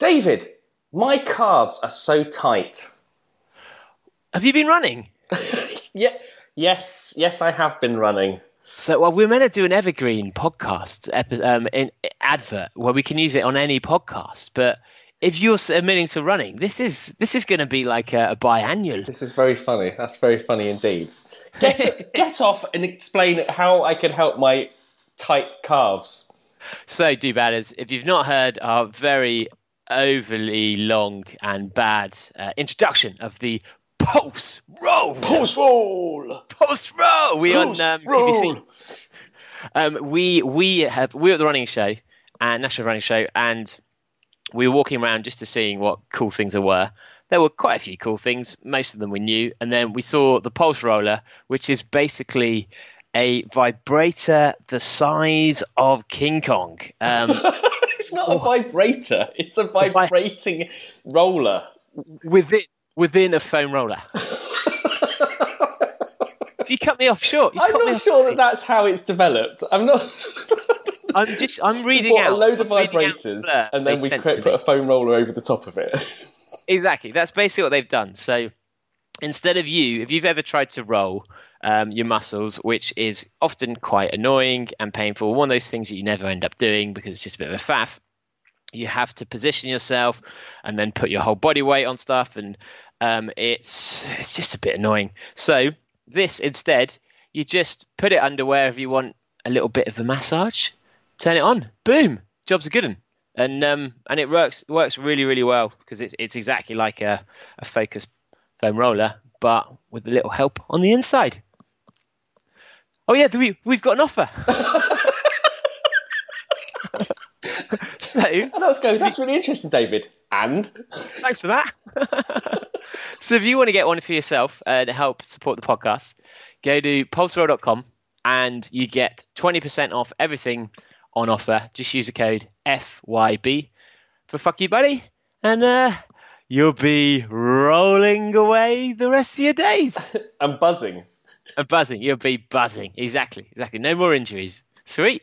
David, my calves are so tight. Have you been running? Yeah, yes, yes, I have been running. So, well, we're meant to do an evergreen podcast epi- um, in, advert where we can use it on any podcast. But if you're admitting to running, this is this is going to be like a, a biannual. This is very funny. That's very funny indeed. Get get off and explain how I can help my tight calves. So, do badders, if you've not heard our very overly long and bad uh, introduction of the Pulse Roll, Pulse roll. Pulse Roll, we on um. BBC. Um, we we have we were at the running show and national running show, and we were walking around just to seeing what cool things there were. There were quite a few cool things. Most of them we knew, and then we saw the pulse roller, which is basically a vibrator the size of King Kong. Um, It's not a vibrator. It's a vibrating roller. within within a foam roller. so you cut me off short. You I'm not sure that that's how it's developed. I'm not. I'm just I'm reading out a load of I'm vibrators, and then we put to put me. a foam roller over the top of it. Exactly. That's basically what they've done. So instead of you, if you've ever tried to roll um, your muscles, which is often quite annoying and painful, one of those things that you never end up doing because it's just a bit of a faff. You have to position yourself and then put your whole body weight on stuff, and um, it's it's just a bit annoying. So this instead, you just put it under wherever you want a little bit of a massage, turn it on, boom, job's a good one and um, and it works works really really well because it's it's exactly like a, a focus foam roller, but with a little help on the inside. Oh yeah, we we've got an offer. so and I was going, that's really interesting, David. And thanks for that. so if you want to get one for yourself uh, to help support the podcast, go to pulseroll.com and you get 20% off everything on offer. Just use the code FYB for fuck you, buddy. And uh, you'll be rolling away the rest of your days. I'm buzzing. and buzzing. You'll be buzzing. Exactly. Exactly. No more injuries. Sweet.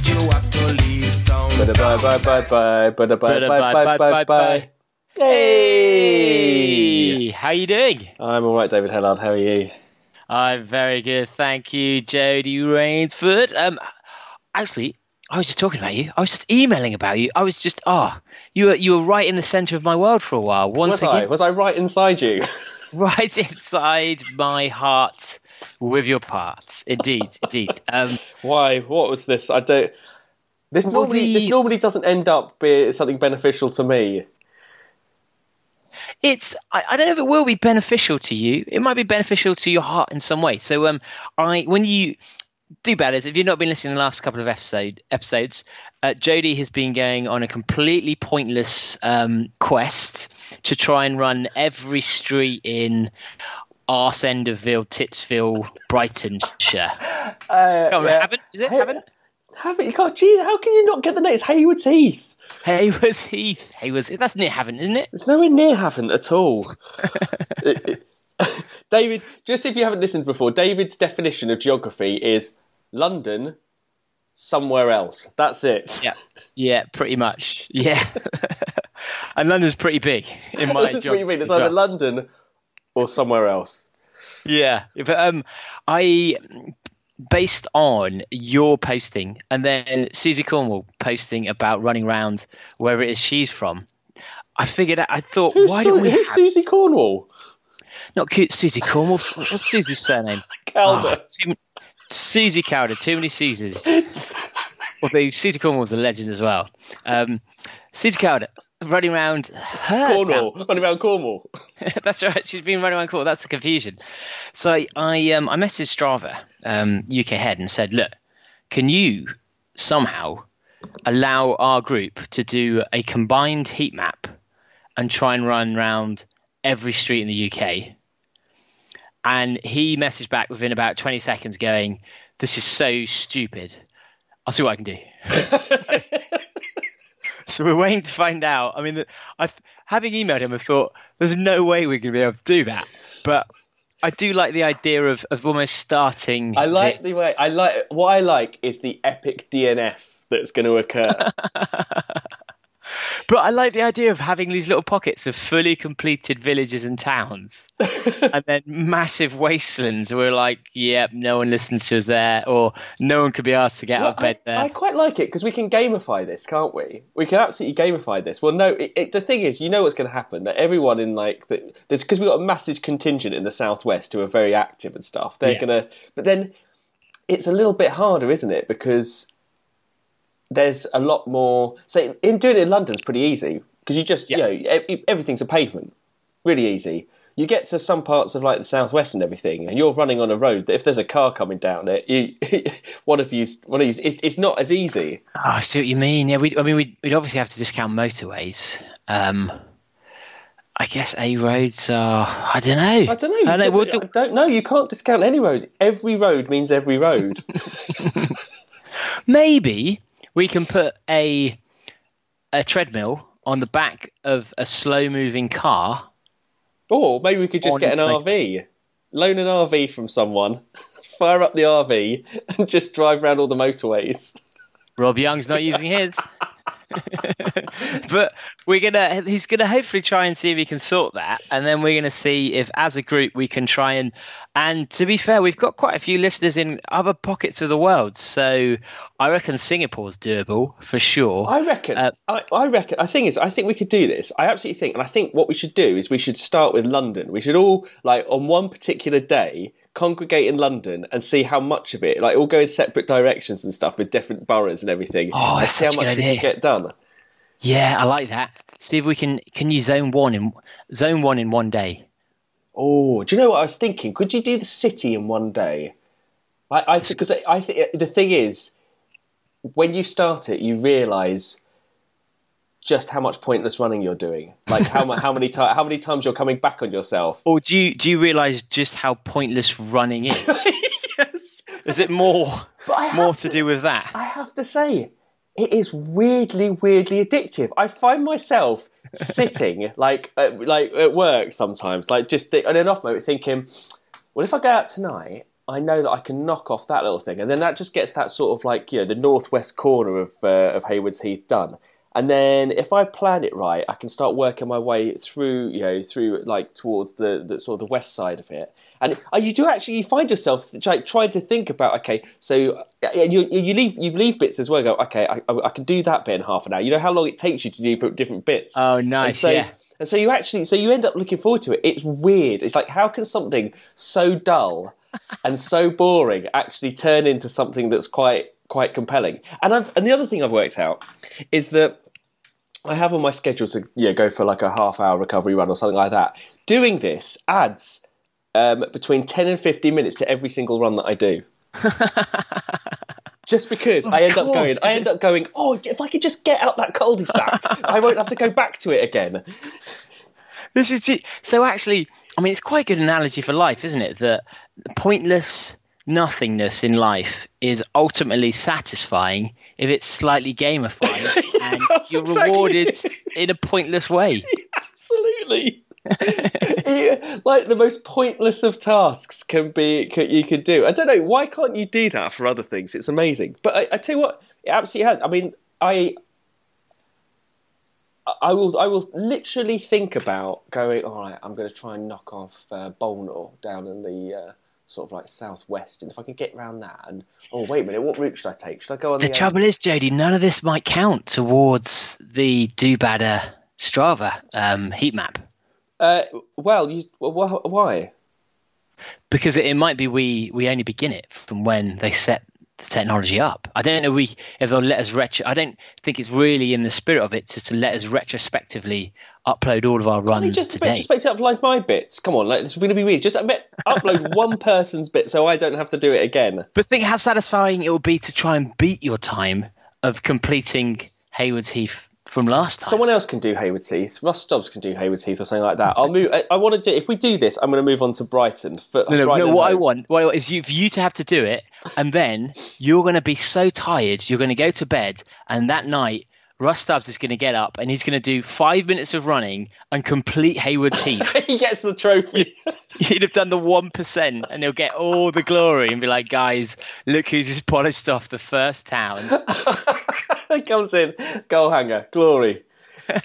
Bye bye bye bye bye bye bye Bye, bye. Hey, how you doing? I'm all right, David Hellard. How are you? I'm very good, thank you, Jody Rainsford. Um, actually, I was just talking about you. I was just emailing about you. I was just ah, you were you were right in the centre of my world for a while. Once Was I? again, Was I right inside you? right inside my heart with your parts. Indeed, indeed. Um, Why? What was this? I don't. This normally the- this normally doesn't end up being something beneficial to me. it's I, I don't know if it will be beneficial to you. It might be beneficial to your heart in some way. So um, I when you do bad is if you've not been listening to the last couple of episode episodes, uh, Jody has been going on a completely pointless um, quest to try and run every street in Arsenderville, Titsville, Brightonshire. Uh, Oh, yeah. haven't is it? Hey- Haven't? You? God, geez, how can you not get the name? It's Haywards Heath. Haywards Heath. Haywards. That's near Haven, isn't it? It's nowhere near Haven at all. It- it- David, just if you haven't listened before, David's definition of geography is London, somewhere else. That's it. Yeah, yeah, pretty much. Yeah, and London's pretty big in my what you mean. It's either well. London or somewhere else. Yeah, but um, I based on your posting and then Susie Cornwall posting about running around wherever it is she's from. I figured out. I thought, Who's, why Su- don't we who's have Susie Cornwall? not cute Susie Cornwall? What's Susie's surname? Calder. Oh, too, Susie Cowder. Too many Susies. Although Susie Cornwall's a legend as well. Um, Susie Cowder running around Cornwall. town. Running around Cornwall. That's right. She's been running around Cornwall. That's a confusion. So I, I, um, I messaged Strava, um, UK head, and said, "Look, can you somehow allow our group to do a combined heat map and try and run around every street in the UK. And he messaged back within about 20 seconds going, This is so stupid. I'll see what I can do. so we're waiting to find out. I mean, I've, having emailed him, I thought, There's no way we're going to be able to do that. But I do like the idea of, of almost starting. I like this. the way I like what I like is the epic DNF that's going to occur. But I like the idea of having these little pockets of fully completed villages and towns, and then massive wastelands where, like, yep, no one listens to us there, or no one could be asked to get out of bed I, there. I quite like it because we can gamify this, can't we? We can absolutely gamify this. Well, no, it, it, the thing is, you know what's going to happen. That everyone in like the, there's because we've got a massive contingent in the southwest who are very active and stuff. They're Yeah. gonna, but then it's a little bit harder, isn't it? Because there's a lot more. So in doing it in London's pretty easy because you just Yeah. you know everything's a pavement, really easy. You get to some parts of like the southwest and everything, and you're running on a road that if there's a car coming down it, you one of you one of you it, it's not as easy. Oh, I see what you mean. Yeah, we, I mean, we'd, we'd obviously have to discount motorways. Um, I guess A roads are. I don't know. I don't know. I don't know. I don't know. You can't discount any roads. Every road means every road. maybe we can put a a treadmill on the back of a slow moving car. or maybe we could just get an Honestly. RV, loan an RV from someone, fire up the RV, and just drive around all the motorways. Rob Young's not using his. but we're gonna he's gonna hopefully try and see if he can sort that and then we're gonna see if as a group we can try and and to be fair we've got quite a few listeners in other pockets of the world so i reckon singapore's doable for sure I reckon. Uh, I, I reckon. I think is. I think we could do this. I absolutely think, and I think what we should do is we should start with London. We should all like on one particular day congregate in London and see how much of it, like, all go in separate directions and stuff with different boroughs and everything. Oh, that's see how such a much we can get done. yeah i like that see if we can can you zone one in zone one in one day Oh, do you know what I was thinking? Could you do the city in one day? I, I because I, I think the thing is, when you start it, you realise just how much pointless running you're doing. Like how how many times how many times you're coming back on yourself. or do you do you realize just how pointless running is yes, is it more But I have more to- to do with that I have to say, it is weirdly, weirdly addictive. I find myself sitting like at, like at work sometimes, like just th- on an off moment, thinking, well, if I go out tonight. I know that I can knock off that little thing, and then that just gets that sort of like you know the northwest corner of uh, of Haywards Heath done. And then if I plan it right, I can start working my way through, you know, through like towards the, the sort of the west side of it. And uh, you do actually you find yourself trying to think about, okay, so uh, you you leave you leave bits as well. Go, okay, I, I can do that bit in half an hour. You know how long it takes you to do different bits. Oh, And nice. so, yeah. And so you actually, so you end up looking forward to it. It's weird. It's like, how can something so dull and so boring actually turn into something that's quite quite compelling? And I've, and the other thing I've worked out is that I have on my schedule to you know, go for like a half hour recovery run or something like that. Doing this adds um, between ten and fifteen minutes to every single run that I do. Just because I end up course, going, 'cause I end up going. Oh, if I could just get out that cul-de-sac, I won't have to go back to it again. This is it. So actually, I mean, it's quite a good analogy for life, isn't it? That pointless nothingness in life is ultimately satisfying if it's slightly gamified and you're exactly rewarded in a pointless way. Absolutely. Yeah, like the most pointless of tasks can be can, you could do. I don't know why can't you do that for other things? It's amazing. But I, I tell you what, it absolutely has. I mean, I I will I will literally think about going. All right, I'm going to try and knock off uh, Bolnore down in the. Uh, Sort of like southwest, and if I can get around that, and oh wait a minute, what route should I take? Should I go on The the? um, trouble is, Jody, none of this might count towards the Doobadder Strava um, heat map. uh, well, you, wh- why? because it, it might be we we only begin it from when they set the technology up. I don't know we if they'll let us retro. I don't think it's really in the spirit of it just to let us retrospectively upload all of our runs just today. just make it upload my bits? Come on, like it's going to be weird. Just admit, upload one person's bit so I don't have to do it again. But think how satisfying it will be to try and beat your time of completing Haywards Heath from last time. Someone else can do Hayward Heath. Russ Dobbs can do Hayward Heath or something like that. I'll move. I, I want to do. If we do this, I'm going to move on to Brighton. For, No, no, Brighton no. What I home. want, what I want is you, for you to have to do it, and then you're going to be so tired, you're going to go to bed, and that night, Russ Stubbs is going to get up and he's going to do five minutes of running and complete Hayward's Heath. he gets the trophy. He'd have done the one percent, and he'll get all the glory and be like, "Guys, look who's just polished off the first town." he comes in, goal hanger, glory,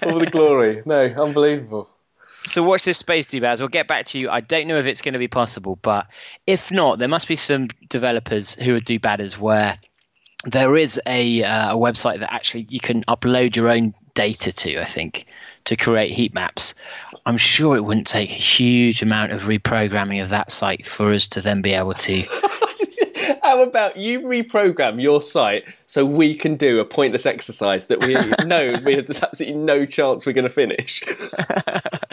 all the glory. No, unbelievable. So watch this space, D-Baz. We'll get back to you. I don't know if it's going to be possible, but if not, there must be some developers who would do where there is a, uh, a website that actually you can upload your own data to. I think to create heat maps. I'm sure it wouldn't take a huge amount of reprogramming of that site for us to then be able to. How about you reprogram your site so we can do a pointless exercise that we know we there's absolutely no chance we're going to finish?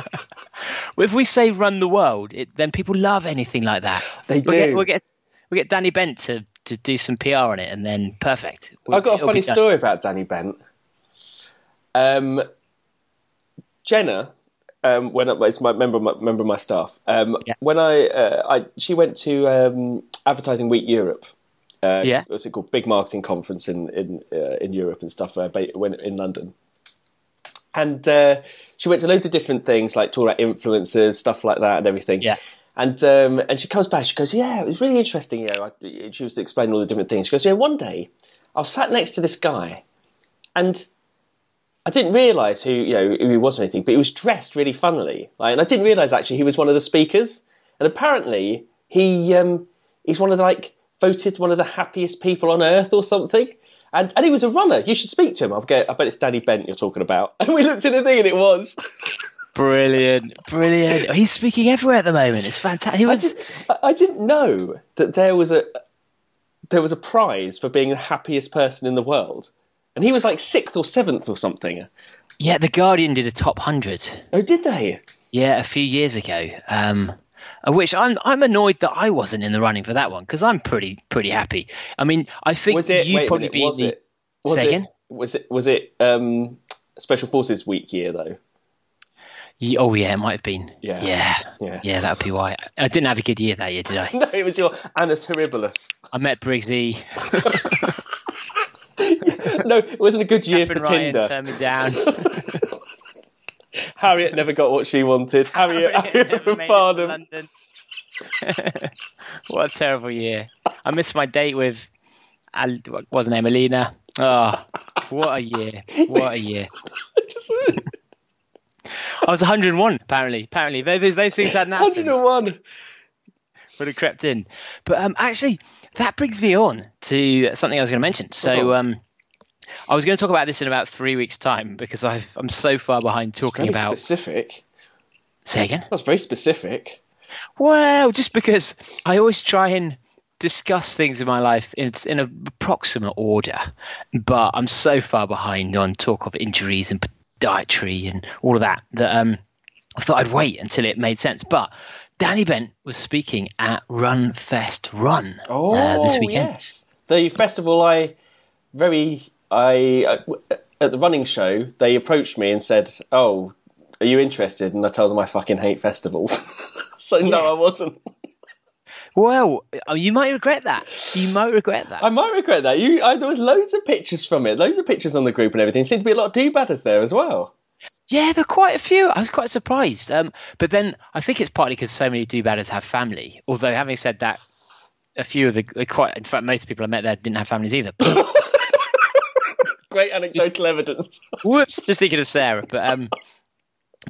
if we say run the world, it, then people love anything like that. They We'll get, do. we'll get we'll get Danny Bent to, to do some PR on it, and then perfect. We'll- I've got a funny story about Danny Bent. Um, Jenna, um, when I, it's my member of my member of my staff. Um, Yeah. When I, uh, I she went to um, Advertising Week Europe. Uh, Yeah. what's it called? Big marketing conference in in uh, in Europe and stuff. Uh, when in London. And uh, she went to loads of different things, like talk about influencers, stuff like that, and everything. Yeah. And um, and she comes back. She goes, "Yeah, it was really interesting." You know, I, she was explaining all the different things. She goes, "Yeah, one day I was sat next to this guy, and I didn't realise who you know who he was or anything, but he was dressed really funnily. Like, and I didn't realise actually he was one of the speakers. And apparently he um, he's one of the like voted one of the happiest people on earth or something. And and he was a runner. You should speak to him. I'll. I bet it's Danny Bent you're talking about. And we looked at the thing, and it was. Brilliant, brilliant. He's speaking everywhere at the moment. It's fantastic. He I, was. I- I didn't know that there was a there was a prize for being the happiest person in the world, and he was like sixth or seventh or something. Yeah, the Guardian did a top hundred. Oh, did they? Yeah, a few years ago. Um, of which I'm I'm annoyed that I wasn't in the running for that one because I'm pretty pretty happy. I mean, I think Was it? you'd probably minute, be was in the. it? Was Say it. Was it? Was it? Um, Special Forces Week year though. Oh yeah, it might have been. Yeah. yeah, Yeah. yeah. That would be why. I didn't have a good year that year, did I? No, it was your Annus Horribilis. I met Briggsy. No, it wasn't a good year Catherine for Ryan Tinder. turned me down. Harriet never got what she wanted. Harriet, Harriet Never from made it Farnham. What a terrible year. I missed my date with, Al- what was her name, Alina. Oh, what a year. What a year. I was 101, apparently. Apparently, those, those things hadn't happened. 101. Would have crept in. But um, actually, that brings me on to something I was going to mention. So, Oh. um, I was going to talk about this in about three weeks' time because I've, I'm so far behind talking Very about. specific. Say again? That's very specific. Well, just because I always try and discuss things in my life in, in a approximate order, but I'm so far behind on talk of injuries and dietary and all of that that um, I thought I'd wait until it made sense. But Danny Bent was speaking at Run Fest Run Oh, uh, this weekend. yes. The festival I very I uh, at the running show they approached me and said, "Oh, are you interested?" And I told them I fucking hate festivals. so no, I wasn't. Well, oh, you might regret that. You might regret that. I might regret that. You, I, there was loads of pictures from it, loads of pictures on the group and everything. Seemed to be a lot of do-badders there as well. Yeah, there are quite a few. I was quite surprised. Um, but then I think it's partly because so many do-badders have family. Although having said that, a few of the quite, in fact, most people I met there didn't have families either. Great anecdotal evidence. Whoops, just thinking of Sarah. But um,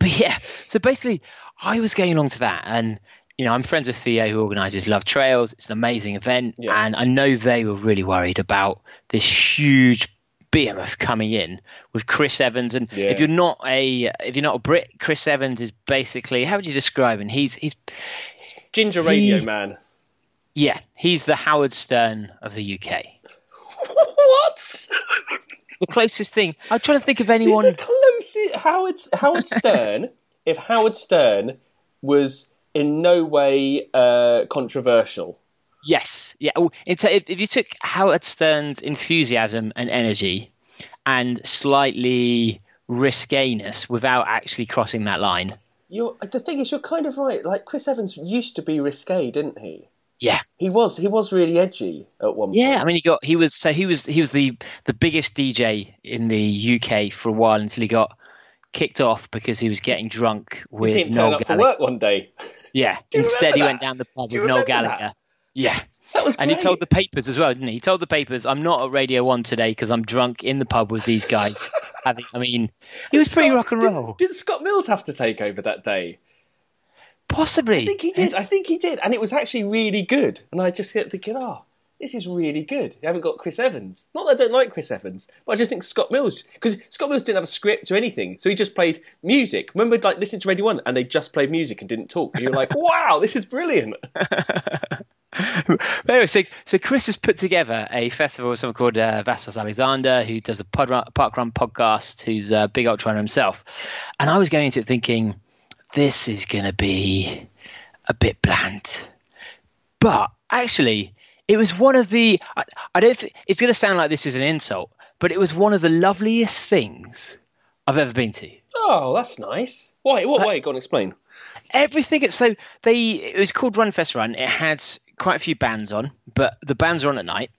but yeah. So basically, I was going along to that, and you know, I'm friends with Theo, who organises Love Trails. It's an amazing event, Yeah. and I know they were really worried about this huge BMF coming in with Chris Evans. And Yeah. if you're not a if you're not a Brit, Chris Evans is basically how would you describe him? He's he's Ginger Radio Man. yeah, he's the Howard Stern of the UK. what? The closest thing I'm trying to think of He's anyone. the closest. Howard Howard Stern. if Howard Stern was in no way uh, controversial, Yes, yeah. If, if you took Howard Stern's enthusiasm and energy and slightly risqueness without actually crossing that line. You're, the thing is, you're kind of right. Like Chris Evans used to be risque, didn't he? Yeah, He was. He was really edgy at one point. yeah. I mean, he got he was so he was he was the the biggest DJ in the UK for a while until he got kicked off because he was getting drunk He with didn't Noel turn up for Gallagher. work one day. Yeah, instead he remember went down the pub with Noel remember that? Gallagher. Yeah. That was And he told the papers as well, didn't he? He told the papers, "I'm not at Radio One today because I'm drunk in the pub with these guys." Having, I mean, he was pretty rock and did- roll. Did, Scott Mills have to take over that day? Possibly. I think he did. I think he did, and it was actually really good. And I just kept thinking, oh, this is really good. You haven't got Chris Evans. Not that I don't like Chris Evans, but I just think Scott Mills because Scott Mills didn't have a script or anything, so he just played music. Remember, like listening to Radio One, and they just played music and didn't talk. And you're like, wow, this is brilliant. But anyway, so, so Chris has put together a festival with someone called uh, Vassos Alexander, who does a pod run, park run podcast, who's a big ultra runner himself. And I was going into it thinking, this is going to be a bit bland. But actually, it was one of the. I, I don't. Th- it's going to sound like this is an insult, but it was one of the loveliest things I've ever been to. Oh, that's nice. Why? What uh, way? Go on, explain. everything so they it was called run fest run it had quite a few bands on but the bands were on at night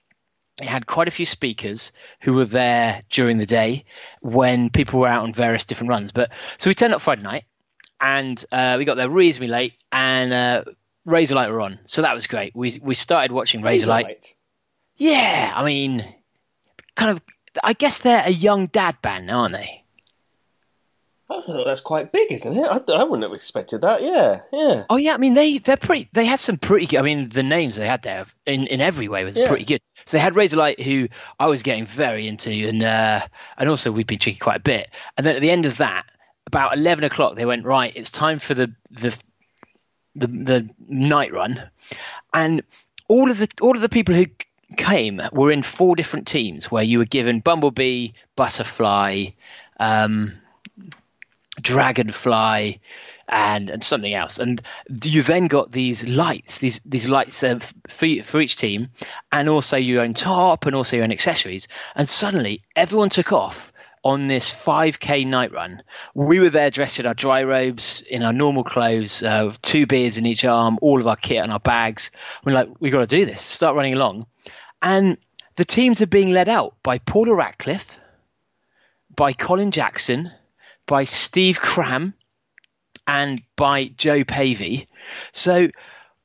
it had quite a few speakers who were there during the day when people were out on various different runs but so we turned up friday night and uh, we got there reasonably late and uh, razorlight were on so that was great we we started watching razorlight Razorlight. yeah i mean kind of i guess they're a young dad band aren't they Oh, that's quite big, isn't it? I, I wouldn't have expected that. Yeah, yeah. Oh yeah, I mean they they're pretty. They had some pretty. good I mean the names they had there in, in every way was Yeah. pretty good. So they had Razorlight, who I was getting very into, and uh, and also we'd been drinking quite a bit. And then at the end of that, about eleven o'clock, they went right. It's time for the the the, the night run, and all of the all of the people who came were in four different teams where you were given Bumblebee, Butterfly. Um, dragonfly and and something else and you then got these lights these these lights uh, for, for each team and also your own top and also your own accessories and suddenly everyone took off on this 5k night run we were there dressed in our dry robes in our normal clothes uh, with two beers in each arm all of our kit and our bags we're like we've got to do this start running along and the teams are being led out by paula radcliffe by colin jackson by Steve Cram and by Jo Pavey. So,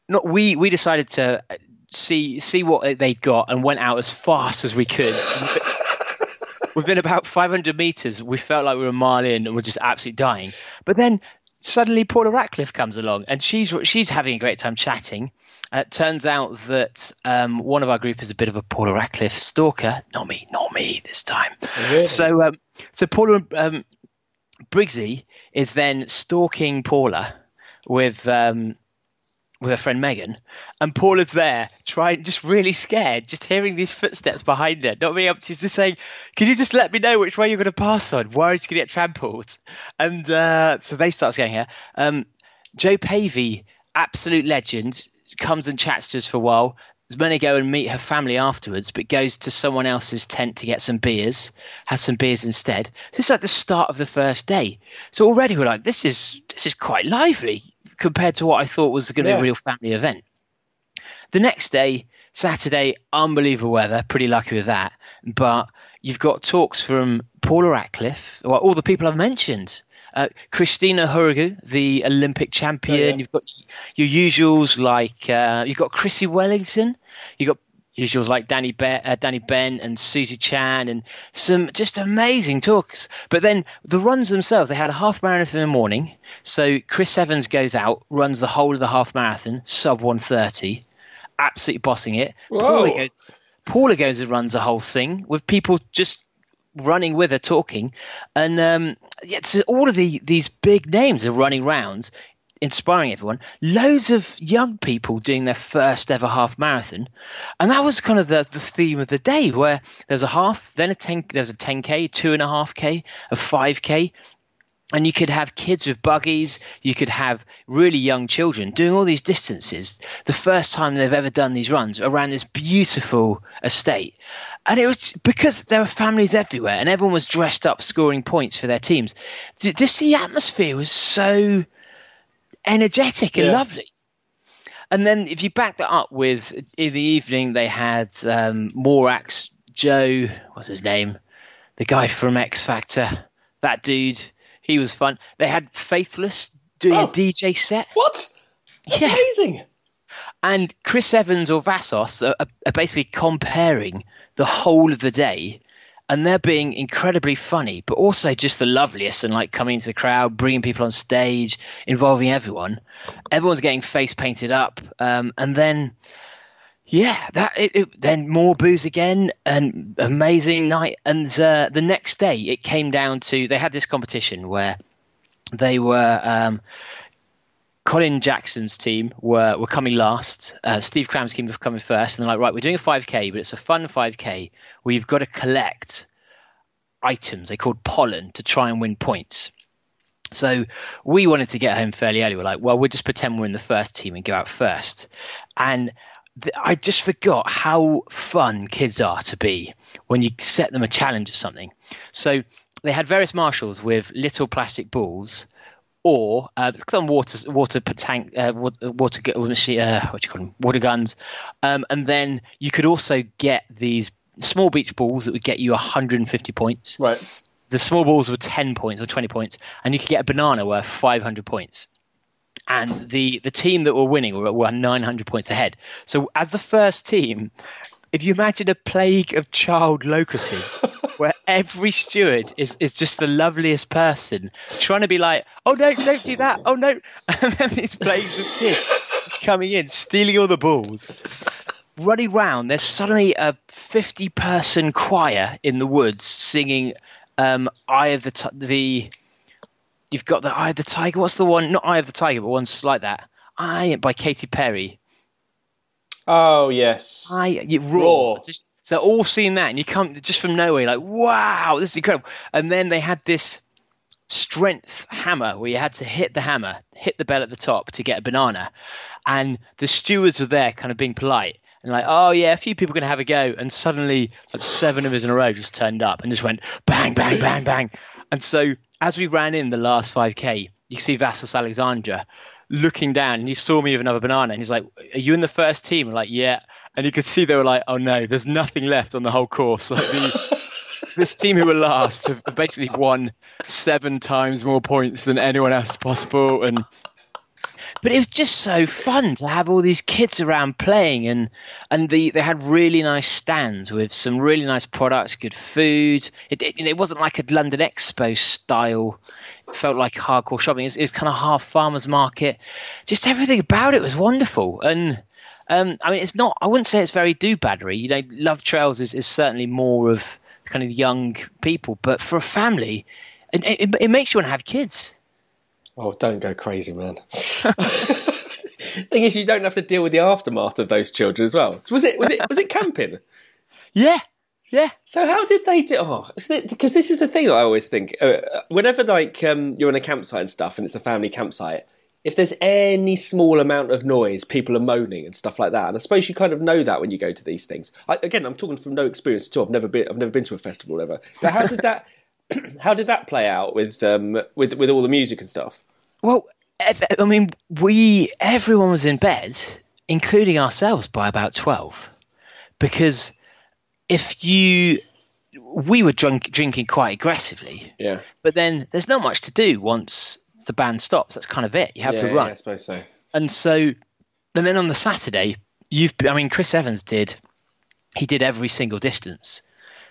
not we we decided to see see what they'd got and went out as fast as we could. Within about 500 meters, we felt like we were a mile in and we're just absolutely dying. But then suddenly Paula Radcliffe comes along and she's she's having a great time chatting. Uh, it turns out that um, one of our group is a bit of a Paula Radcliffe stalker. Not me, not me this time. Really? So, um, so Paula um, Briggsy is then stalking Paula with um, with her friend Megan, and Paula's there, trying, just really scared, just hearing these footsteps behind her, not being able to, she's just saying, "Can you just let me know which way you're going to pass on? Worried she's going to get trampled." And uh, so they start scaring her. Um, Jo Pavey, absolute legend, comes and chats to us for a while. Is going to go and meet her family afterwards, but goes to someone else's tent to get some beers, has some beers instead. So it's like the start of the first day. So already we're like, this is this is quite lively compared to what I thought was going to be a real family event. The next day, Saturday, unbelievable weather, pretty lucky with that. But you've got talks from Paula Radcliffe, well, all the people I've mentioned. Uh, Christina Ohuruogu, the Olympic champion. Oh, yeah. You've got your usuals like uh, you've got Chrissy Wellington. You've got usuals like Danny, Be- uh, Danny Bent and Susie Chan and some just amazing talks. But then the runs themselves, they had a half marathon in the morning. So Chris Evans goes out, runs the whole of the half marathon, sub 130, absolutely bossing it. Paula goes, Paula goes and runs the whole thing with people just running with her talking and um yeah so all of the these big names are running rounds inspiring everyone. Loads of young people doing their first ever half marathon. And that was kind of the, the theme of the day where there's a half then a 10 there's a 10k two and a half k a 5k and you could have kids with buggies. You could have really young children doing all these distances. The first time they've ever done these runs around this beautiful estate. And it was because there were families everywhere and everyone was dressed up scoring points for their teams. Just the atmosphere was so energetic and Yeah. lovely and then if you back that up with in the evening they had um, Morax Joe what's his name the guy from X Factor that dude he was fun they had Faithless doing Oh. a DJ set What? That's Yeah. amazing. and Chris Evans or Vassos are, are basically comparing the whole of the day, and they're being incredibly funny, but also just the loveliest and like coming into the crowd, bringing people on stage, involving everyone. Everyone's getting face painted up, um, and then. Yeah, that it, it, then more booze again, and amazing night. And uh, the next day, it came down to they had this competition where they were um, Colin Jackson's team were, were coming last. Uh, Steve Cram's team were coming first. And they're like, right, we're doing a 5K, but it's a fun 5K where you've got to collect items. They called pollen to try and win points. So we wanted to get home fairly early. We're like, well, we'll just pretend we're in the first team and go out first. And th- I just forgot how fun kids are to be when you set them a challenge or something. So they had various marshals with little plastic balls or uh, some water water tank uh, water, water machine uh, what do you call them water guns. Um, and then you could also get these small beach balls that would get you 150 points. Right. the small balls were 10 points or 20 points and you could get a banana worth 500 points. And the the team that were winning were, were 900 points ahead. So as the first team if you imagine a plague of child locusts where every steward is, is just the loveliest person trying to be like oh no don't do that oh no and then these plagues of kids coming in stealing all the balls running round, there's suddenly a 50 person choir in the woods singing um, Eye of the, Ti- the. You've got the Eye of the Tiger. What's the one? Not Eye of the Tiger, but one's like that. Eye by Katy Perry. Oh yes. You, Raw. Raw. It's just- so all seeing that, and you come just from nowhere, like, wow, this is incredible. And then they had this strength hammer where you had to hit the hammer, hit the bell at the top to get a banana. And the stewards were there, kind of being polite. And like, oh yeah, a few people can have a go. And suddenly, like seven of us in a row just turned up and just went bang, bang, bang, bang. And so as we ran in the last 5k, you see Vassos Alexander looking down, and he saw me with another banana, and he's like, "Are you in the first team?" I'm like, "Yeah." And you could see they were like, "Oh no, there's nothing left on the whole course." Like the, this team who were last have basically won seven times more points than anyone else possible, and but it was just so fun to have all these kids around playing and and the, they had really nice stands with some really nice products good food. It, it, it wasn't like a london expo style. It felt like hardcore shopping. It was, it was kind of half farmers market. Just everything about it was wonderful and um, I mean, it's not. I wouldn't say it's very do battery. You know, Love Trails is, is certainly more of kind of young people, but for a family, it, it, it makes you want to have kids. Oh, don't go crazy, man. Thing is, you don't have to deal with the aftermath of those children as well. So was it? Was it? Was it camping? Yeah, yeah. So how did they do? Oh, because this is the thing that I always think. Uh, whenever like um, you're in a campsite and stuff, and it's a family campsite, if there's any small amount of noise, people are moaning and stuff like that. And I suppose you kind of know that when you go to these things. I, again, I'm talking from no experience at all. I've never been. I've never been to a festival ever. But how did that? how did that play out with um, with with all the music and stuff? Well, I mean, we everyone was in bed, including ourselves, by about twelve, because if you we were drunk drinking quite aggressively, Yeah, but then there's not much to do once the band stops. That's kind of it. You have yeah, to yeah, run. I suppose so. And so, and then on the Saturday, you've, I mean, Chris Evans did, he did every single distance.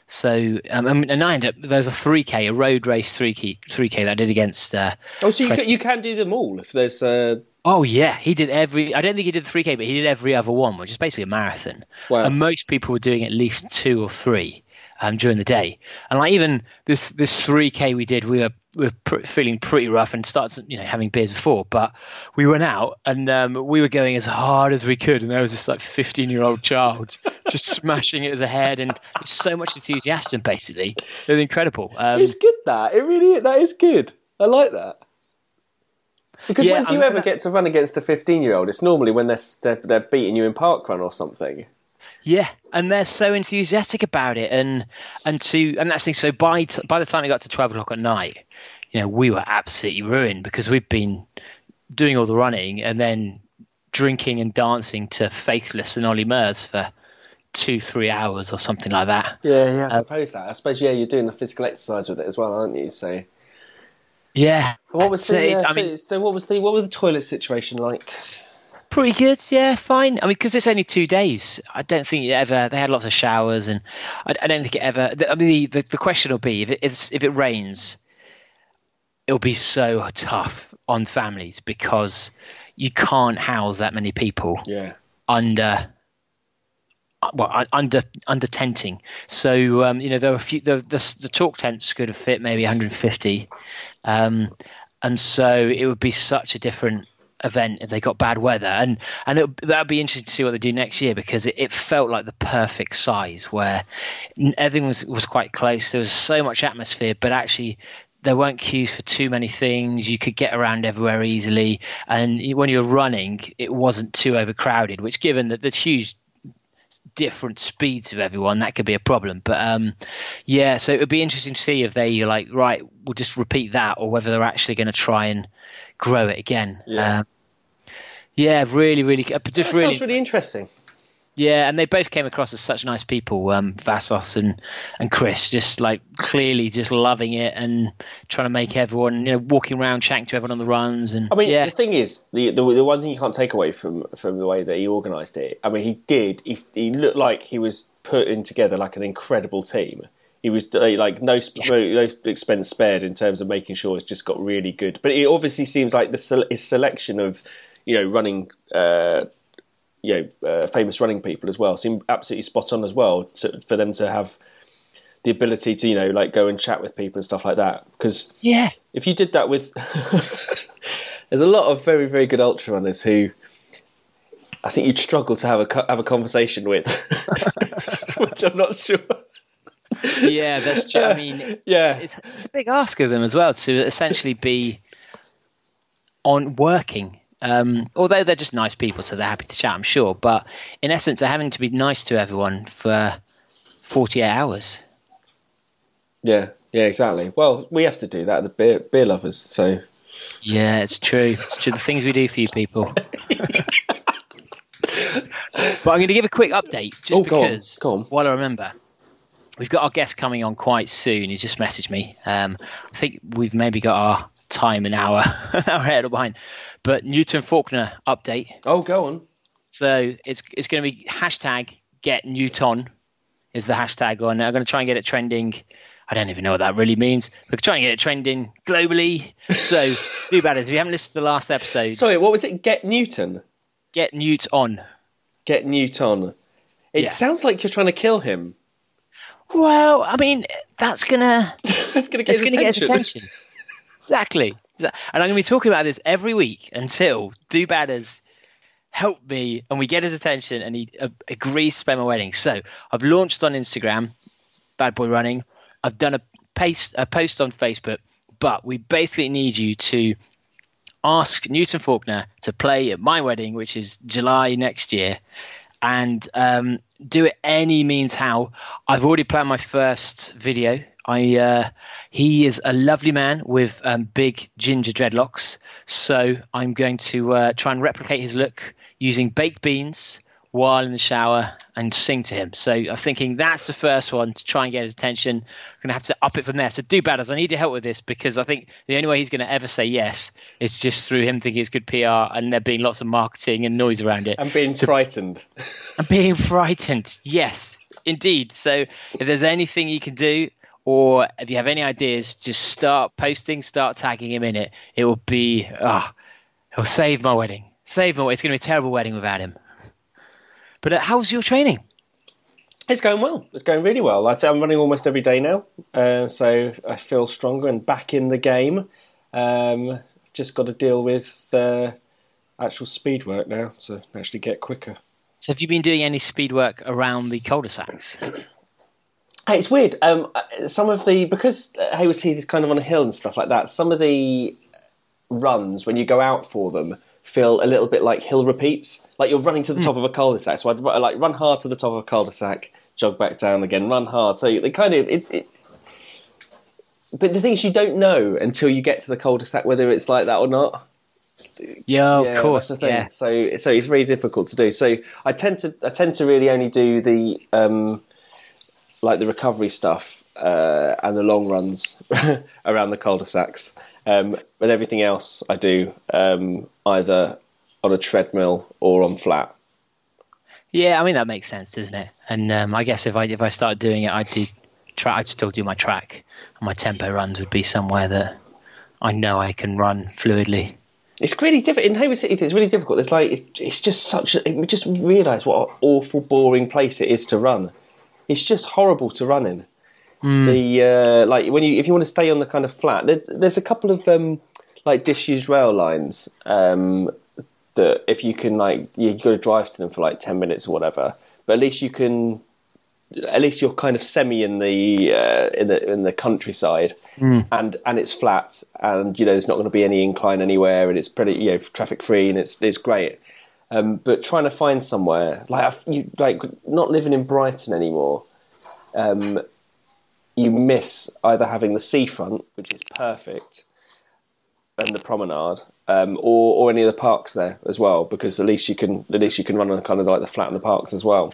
So, um, I mean, and I ended up, there's a 3K, a road race 3K, 3K that I did against, uh, Oh, so you Fred- can, you can do them all if there's. Uh, oh yeah, he did every, I don't think he did the 3K, but he did every other one, which is basically a marathon. Wow. And most people were doing at least two or three. Um, during the day, and like even this this 3k we did, we were we were pr- feeling pretty rough and started you know having beers before, but we went out and um, we were going as hard as we could, and there was this like 15 year old child just smashing it as a head, and so much enthusiasm basically. It was incredible. Um, it's good that it really that is good. I like that. Because Yeah, when do you I'm ever gonna- get to run against a 15 year old? It's normally when they're, they're, they're beating you in park run or something. Yeah, and they're so enthusiastic about it, and and to and that's the thing. So by t- by the time it got to twelve o'clock at night, you know, we were absolutely ruined because we'd been doing all the running and then drinking and dancing to Faithless and Olly Murs for two, three hours or something like that. Yeah, yeah, I suppose that. I suppose, yeah, you're doing the physical exercise with it as well, aren't you? So, Yeah, what was So the? it- uh, I so, mean- so what was the? What was the toilet situation like? Pretty good. Yeah, fine. I mean, because it's only two days, I don't think it ever. They had lots of showers, and I, I don't think it ever. I mean, the, the, the question will be if it if, it rains, it'll be so tough on families because you can't house that many people Yeah, under uh, well under under tenting. So um, you know there were a few the, the the talk tents could have fit maybe 150, um, and so it would be such a different event if they got bad weather and and that'd be interesting to see what they do next year because it, it felt like the perfect size where everything was was quite close there was so much atmosphere but actually there weren't queues for too many things. You could get around everywhere easily, and when you're running, it wasn't too overcrowded. Which, given that there's huge different speeds of everyone, that could be a problem. But um, yeah, so it would be interesting to see if they are like, right, we'll just repeat that, or whether they're actually going to try and grow it again. Yeah. Um, yeah, really, really, uh, that just sounds really, really interesting. yeah, and they both came across as such nice people, um, Vassos and and Chris, just like clearly just loving it and trying to make everyone, you know, walking around chatting to everyone on the runs and I mean, yeah, the thing is, the, the the one thing you can't take away from from the way that he organised it. I mean, he did. He, he looked like he was putting together like an incredible team. He was uh, like no, no expense spared in terms of making sure it's just got really good. But it obviously seems like the his selection of you know running. Uh, you know, uh, famous running people as well seem absolutely spot on as well to, for them to have the ability to you know like go and chat with people and stuff like that because yeah, if you did that with there's a lot of very very good ultra runners who I think you'd struggle to have a have a conversation with which I'm not sure yeah, that's true. I mean, Yeah. it's, it's, it's a big ask of them as well to essentially be on working. Um, although they're just nice people, so they're happy to chat, I'm sure. But in essence, they're having to be nice to everyone for 48 hours. yeah yeah exactly well we have to do that the beer beer lovers so Yeah, it's true. It's true. The things we do for you people. but I'm going to give a quick update just Oh, go on, because go on. while I remember. We've got our guest coming on quite soon. He's just messaged me. Um, I think we've maybe got our time an hour, an hour ahead or behind. But Newton Faulkner update. oh go on So it's it's going to be hashtag get Newton is the hashtag on. I'm going to try and get it trending. I don't even know what that really means. We're trying to get it trending globally. So do bad if you haven't listened to the last episode, sorry what was it get Newton get Newt on. get Newton it Yeah. sounds like you're trying to kill him Well, I mean that's gonna it's going to get his gonna get attention. attention. exactly. And I'm going to be talking about this every week until Do Badders help me and we get his attention and he uh, agrees to pay my wedding. So I've launched on Instagram, Bad Boy Running. I've done a paste a post on Facebook, but we basically need you to ask Newton Faulkner to play at my wedding, which is July next year, and um, do it any means how. I've already planned my first video. I uh, he is a lovely man with um, big ginger dreadlocks, so I'm going to uh, try and replicate his look using baked beans while in the shower and sing to him. So I'm thinking that's the first one to try and get his attention. I'm going to have to up it from there. So do badders, I need your help with this because I think the only way he's going to ever say yes is just through him thinking it's good PR and there being lots of marketing and noise around it. I'm being frightened I'm being frightened. Yes, indeed. So if there's anything you can do, or if you have any ideas, just start posting, start tagging him in it. It will be, ah, he'll save my wedding. Save my. It's going to be a terrible wedding without him. But uh, how's your training? It's going well. It's going really well. I I'm running almost every day now, uh, so I feel stronger and back in the game. Um, just got to deal with the actual speed work now to actually get quicker. So have you been doing any speed work around the cul-de-sacs? It's weird. Um, some of the because uh, Hayward Heath is kind of on a hill and stuff like that. Some of the runs when you go out for them feel a little bit like hill repeats. Like you're running to the top of a cul-de-sac. So I'd like run hard to the top of a cul-de-sac, jog back down again, run hard. So they kind of it. it but the thing is, you don't know until you get to the cul-de-sac whether it's like that or not. Yeah, of Yeah, course. the thing. Yeah. So so it's very difficult to do. So I tend to I tend to really only do the um, like the recovery stuff uh, and the long runs around the cul-de-sacs. Um, but everything else I do um, either on a treadmill or on flat. Yeah, I mean that makes sense, doesn't it? And um, I guess if I if I started doing it, I'd do tra- I'd still do my track, and my tempo runs would be somewhere that I know I can run fluidly. It's really difficult in Hayward City. It's really difficult. It's like it's, it's just such. A, we just realise what an awful, boring place it is to run. It's just horrible to run in. The uh, like when you if you want to stay on the kind of flat, there, there's a couple of um, like disused rail lines um, that if you can like you got to drive to them for like ten minutes or whatever, but at least you can. At least you're kind of semi in the uh, in the in the countryside, and and it's flat, and you know there's not going to be any incline anywhere, and it's pretty you know traffic free, and it's it's great. Um, but trying to find somewhere like you like not living in Brighton anymore, um, you miss either having the seafront, which is perfect, and the promenade, um, or or any of the parks there as well, because at least you can at least you can run on kind of like the flat in the parks as well.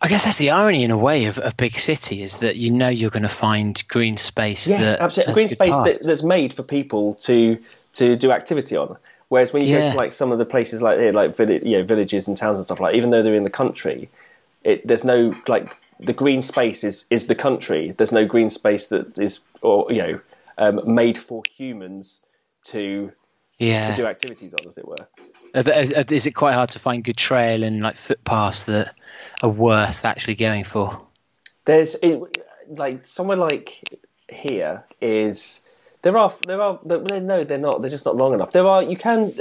I guess that's the irony in a way of a big city is that you know you're going to find green space. Yeah, that absolutely. Green space that, that's made for people to to do activity on. Whereas when you go to like some of the places like here, like you know, villages and towns and stuff like, even though they're in the country, it there's no like the green space is is the country. There's no green space that is or you know um, made for humans to yeah. do activities on, as it were. Are there- are- Is it quite hard to find good trail and like footpaths that are worth actually going for? There's it, like somewhere like here is there are there are no they're not they're just not long enough. There are you can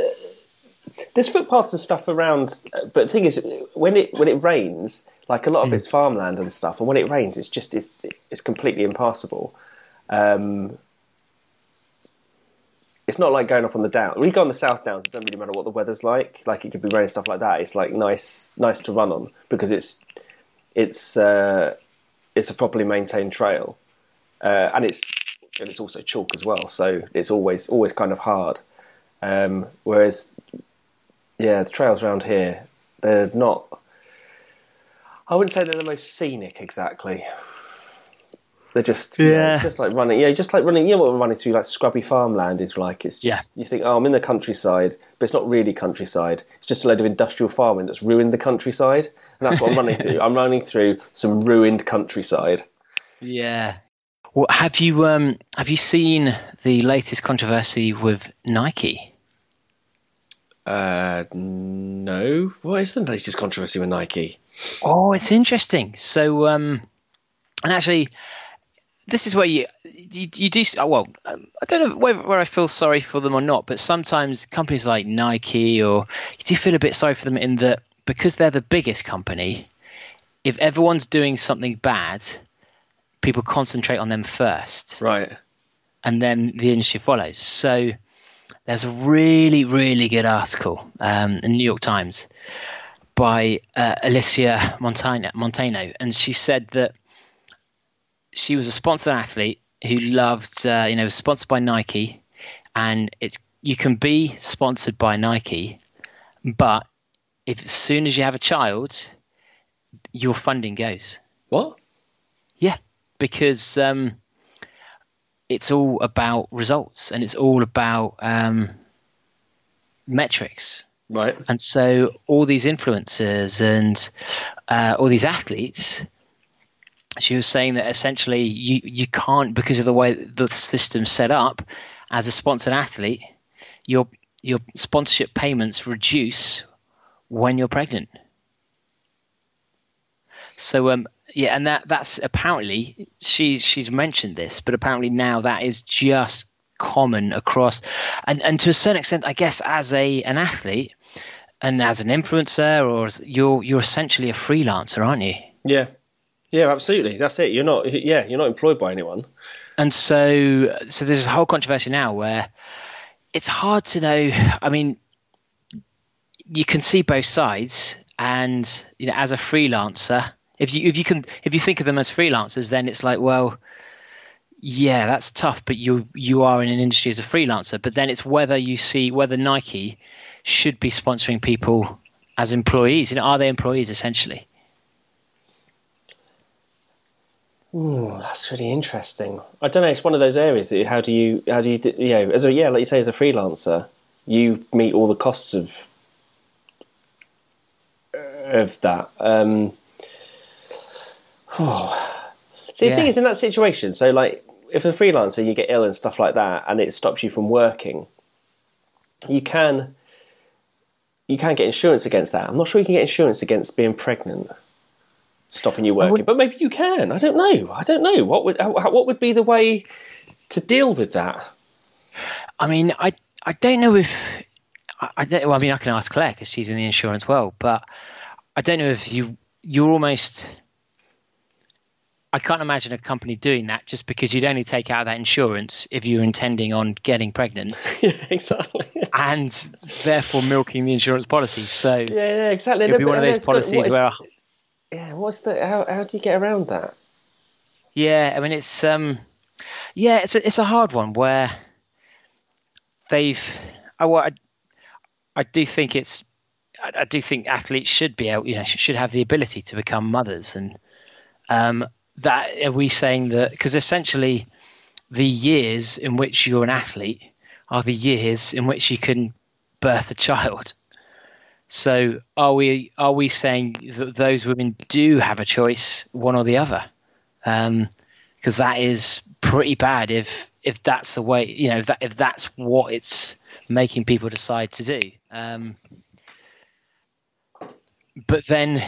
there's footpaths and stuff around, but the thing is when it when it rains, like a lot of it's farmland and stuff, and when it rains, it's just it's it's completely impassable. Um, it's not like going up on the down. When you go on the South Downs, it doesn't really matter what the weather's like. Like it could be raining stuff like that. It's like nice, nice to run on because it's it's uh, it's a properly maintained trail, uh, and it's and it's also chalk as well. So it's always always kind of hard. Um, whereas, yeah, the trails around here they're not. I wouldn't say they're the most scenic exactly. They're just you know, Yeah. just like running. Yeah, just like running. You know what we're running through like scrubby farmland is like. It's just Yeah. you think, oh, I'm in the countryside, but it's not really countryside. It's just a load of industrial farming that's ruined the countryside, and that's what I'm running through. I'm running through some ruined countryside. Yeah. Well, have you um have you seen the latest controversy with Nike? Uh, no. What is the latest controversy with Nike? Oh, it's interesting. So, um, and actually, this is where you you, you do. oh, Well, um, I don't know whether, whether I feel sorry for them or not, but sometimes companies like Nike or you do feel a bit sorry for them in that because they're the biggest company. If everyone's doing something bad, people concentrate on them first Right. and then the industry follows. So there's a really, really good article um, in the New York Times by uh, Alysia Montano, Montano, and she said that she was a sponsored athlete who loved, uh, you know, sponsored by Nike, and it's you can be sponsored by Nike, but if as soon as you have a child, your funding goes. What? Yeah, because um, it's all about results and it's all about um, metrics. Right. And so all these influencers and uh, all these athletes, she was saying that essentially you, you can't because of the way the system's set up as a sponsored athlete, your your sponsorship payments reduce when you're pregnant. So um yeah, and that that's apparently she's she's mentioned this, but apparently now that is just common across and and to a certain extent I guess as a an athlete and as an influencer or you're you're essentially a freelancer, aren't you? Yeah. Yeah, absolutely. That's it. You're not. Yeah, you're not employed by anyone. And so, so there's a whole controversy now where it's hard to know. I mean, you can see both sides, and you know, as a freelancer, if you if you can if you think of them as freelancers, then it's like, well, yeah, that's tough, but you you are in an industry as a freelancer. But then it's whether you see whether Nike should be sponsoring people as employees. You know, are they employees essentially? Ooh, that's really interesting. I don't know. It's one of those areas. That how do you how do you you know as a yeah like you say as a freelancer, you meet all the costs of of that. Um, oh. See, the thing is, in that situation, so like if a freelancer you get ill and stuff like that, and it stops you from working, you can you can get insurance against that. I'm not sure you can get insurance against being pregnant, stopping you working, but maybe you can. I don't know. I don't know. What would what would be the way to deal with that? I mean, I I don't know if I, don't. Well, I mean, I can ask Claire because she's in the insurance world, but I don't know if you you're almost. I can't imagine a company doing that just because you'd only take out that insurance if you're intending on getting pregnant yeah, exactly. and therefore milking the insurance policy. So Yeah, yeah, exactly. be No, one of those policies where, yeah, what's the how how do you get around that? yeah, I mean, it's um, yeah, it's a it's a hard one where they've. I well, I, I do think it's. I, I do think athletes should be able, you know, should have the ability to become mothers, and um, that are we saying that because essentially the years in which you're an athlete are the years in which you can birth a child. So are we are we saying that those women do have a choice, one or the other? Because that is pretty bad if if that's the way you know if that if that's what it's making people decide to do. Um, but then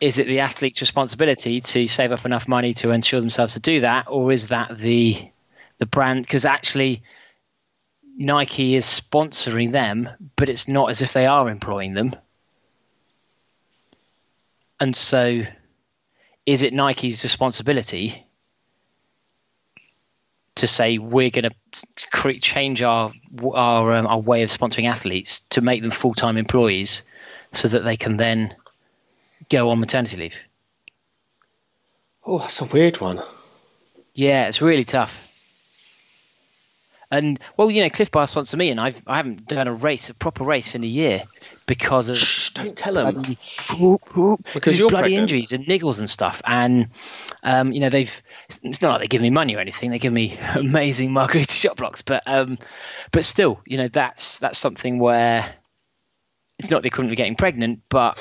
is it the athlete's responsibility to save up enough money to ensure themselves to do that, or is that the the brand? Because actually, Nike is sponsoring them, but it's not as if they are employing them. And so, is it Nike's responsibility to say we're going to change our our um, our way of sponsoring athletes to make them full time employees, so that they can then go on maternity leave? Oh, that's a weird one. Yeah, it's really tough. And well, you know, Clif Bar sponsor me, and I've I haven't done a race, a proper race, in a year because of Shh, don't tell them. bloody, whoop, whoop, Because these you're bloody pregnant. injuries and niggles and stuff. And um, you know, they've it's not like they give me money or anything. They give me amazing margarita Shot Bloks, but um, but still, you know, that's that's something where it's not the equivalent of getting pregnant. But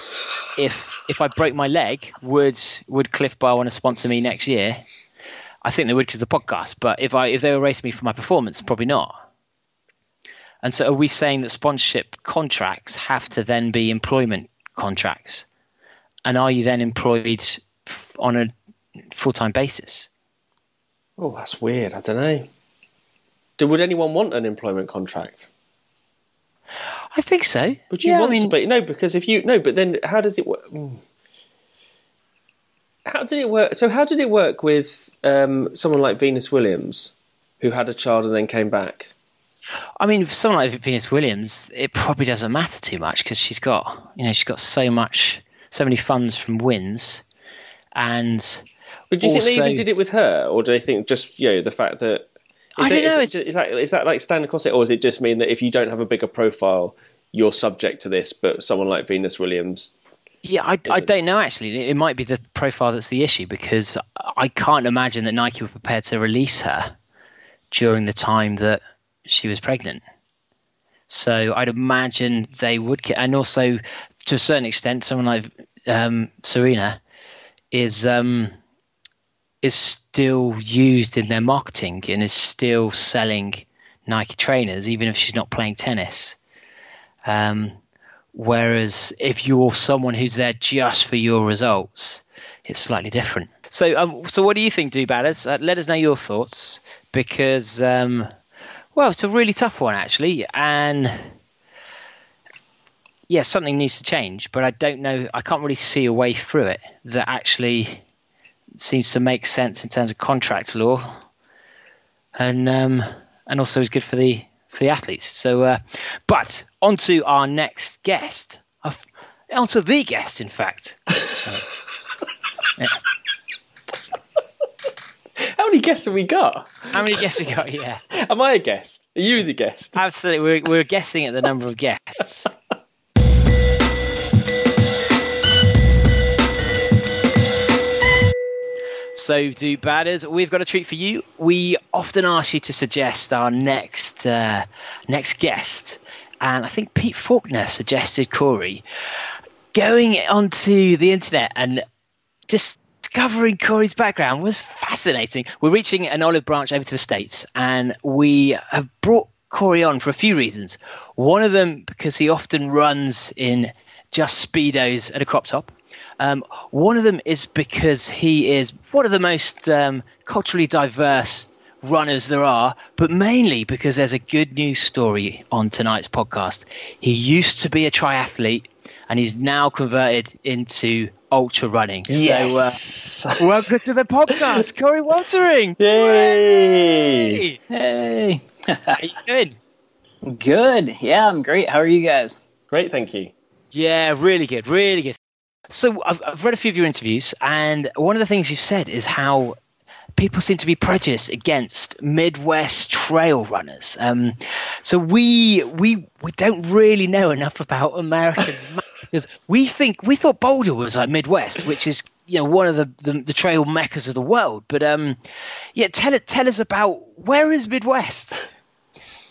if if I broke my leg, would would Clif Bar want to sponsor me next year? I think they would because of the podcast. But if I if they were racing me for my performance, probably not. And so, are we saying that sponsorship contracts have to then be employment contracts? And are you then employed f- on a full time basis? Oh, that's weird. I don't know. Do, would anyone want an employment contract? I think so. Would you yeah, want I mean, to be? No, because if you no, but then how does it work? Hmm. How did it work? So how did it work with um, someone like Venus Williams, who had a child and then came back? I mean, for someone like Venus Williams, it probably doesn't matter too much because she's got, you know, she's got so much, so many funds from wins, and But do you think they even did it with her, or do they think just you know the fact that? I don't know, Is, it's- is that is that like stand across it, or does it just mean that if you don't have a bigger profile, you're subject to this? But someone like Venus Williams, Yeah, I, I don't know actually. It might be the profile that's the issue because I can't imagine that Nike were prepared to release her during the time that she was pregnant. So I'd imagine they would, get, and also to a certain extent, someone like um, Serena is um, is still used in their marketing and is still selling Nike trainers, even if she's not playing tennis. Um, Whereas if you're someone who's there just for your results, it's slightly different. So, um, so what do you think, Do? Uh, let us know your thoughts because, um, well, it's a really tough one actually, and yeah, something needs to change. But I don't know. I can't really see a way through it that actually seems to make sense in terms of contract law, and um, and also is good for the for the athletes. So, uh, but on to our next guest. I've, on to the guest, in fact. Yeah. How many guests have we got? How many guests we got? Yeah, Am I a guest? Are you the guest? absolutely. We're, we're guessing at the number of guests. So, do batters, we've got a treat for you. We often ask you to suggest our next uh, next guest, and I think Pete Faulkner suggested Coree. Going onto the internet and discovering Coree's background was fascinating. We're reaching an olive branch over to the States, and we have brought Coree on for a few reasons. One of them because he often runs in just Speedos and a crop top. Um, one of them is because he is one of the most um, culturally diverse runners there are, but mainly because there's a good news story on tonight's podcast. He used to be a triathlete and he's now converted into ultra running. Yes. So, uh, welcome to the podcast, Coree Woltering. Yay! Hey, Hey, how you doing? good. Yeah, I'm great. How are you guys? Great, thank you. Yeah, really good, really good. So I've, I've read a few of your interviews, and one of the things you've said is how people seem to be prejudiced against Midwest trail runners. Um, so we we we don't really know enough about Americans because we think we thought Boulder was like Midwest, which is you know one of the, the, the trail meccas of the world. But um, yeah, tell it tell us about where is Midwest?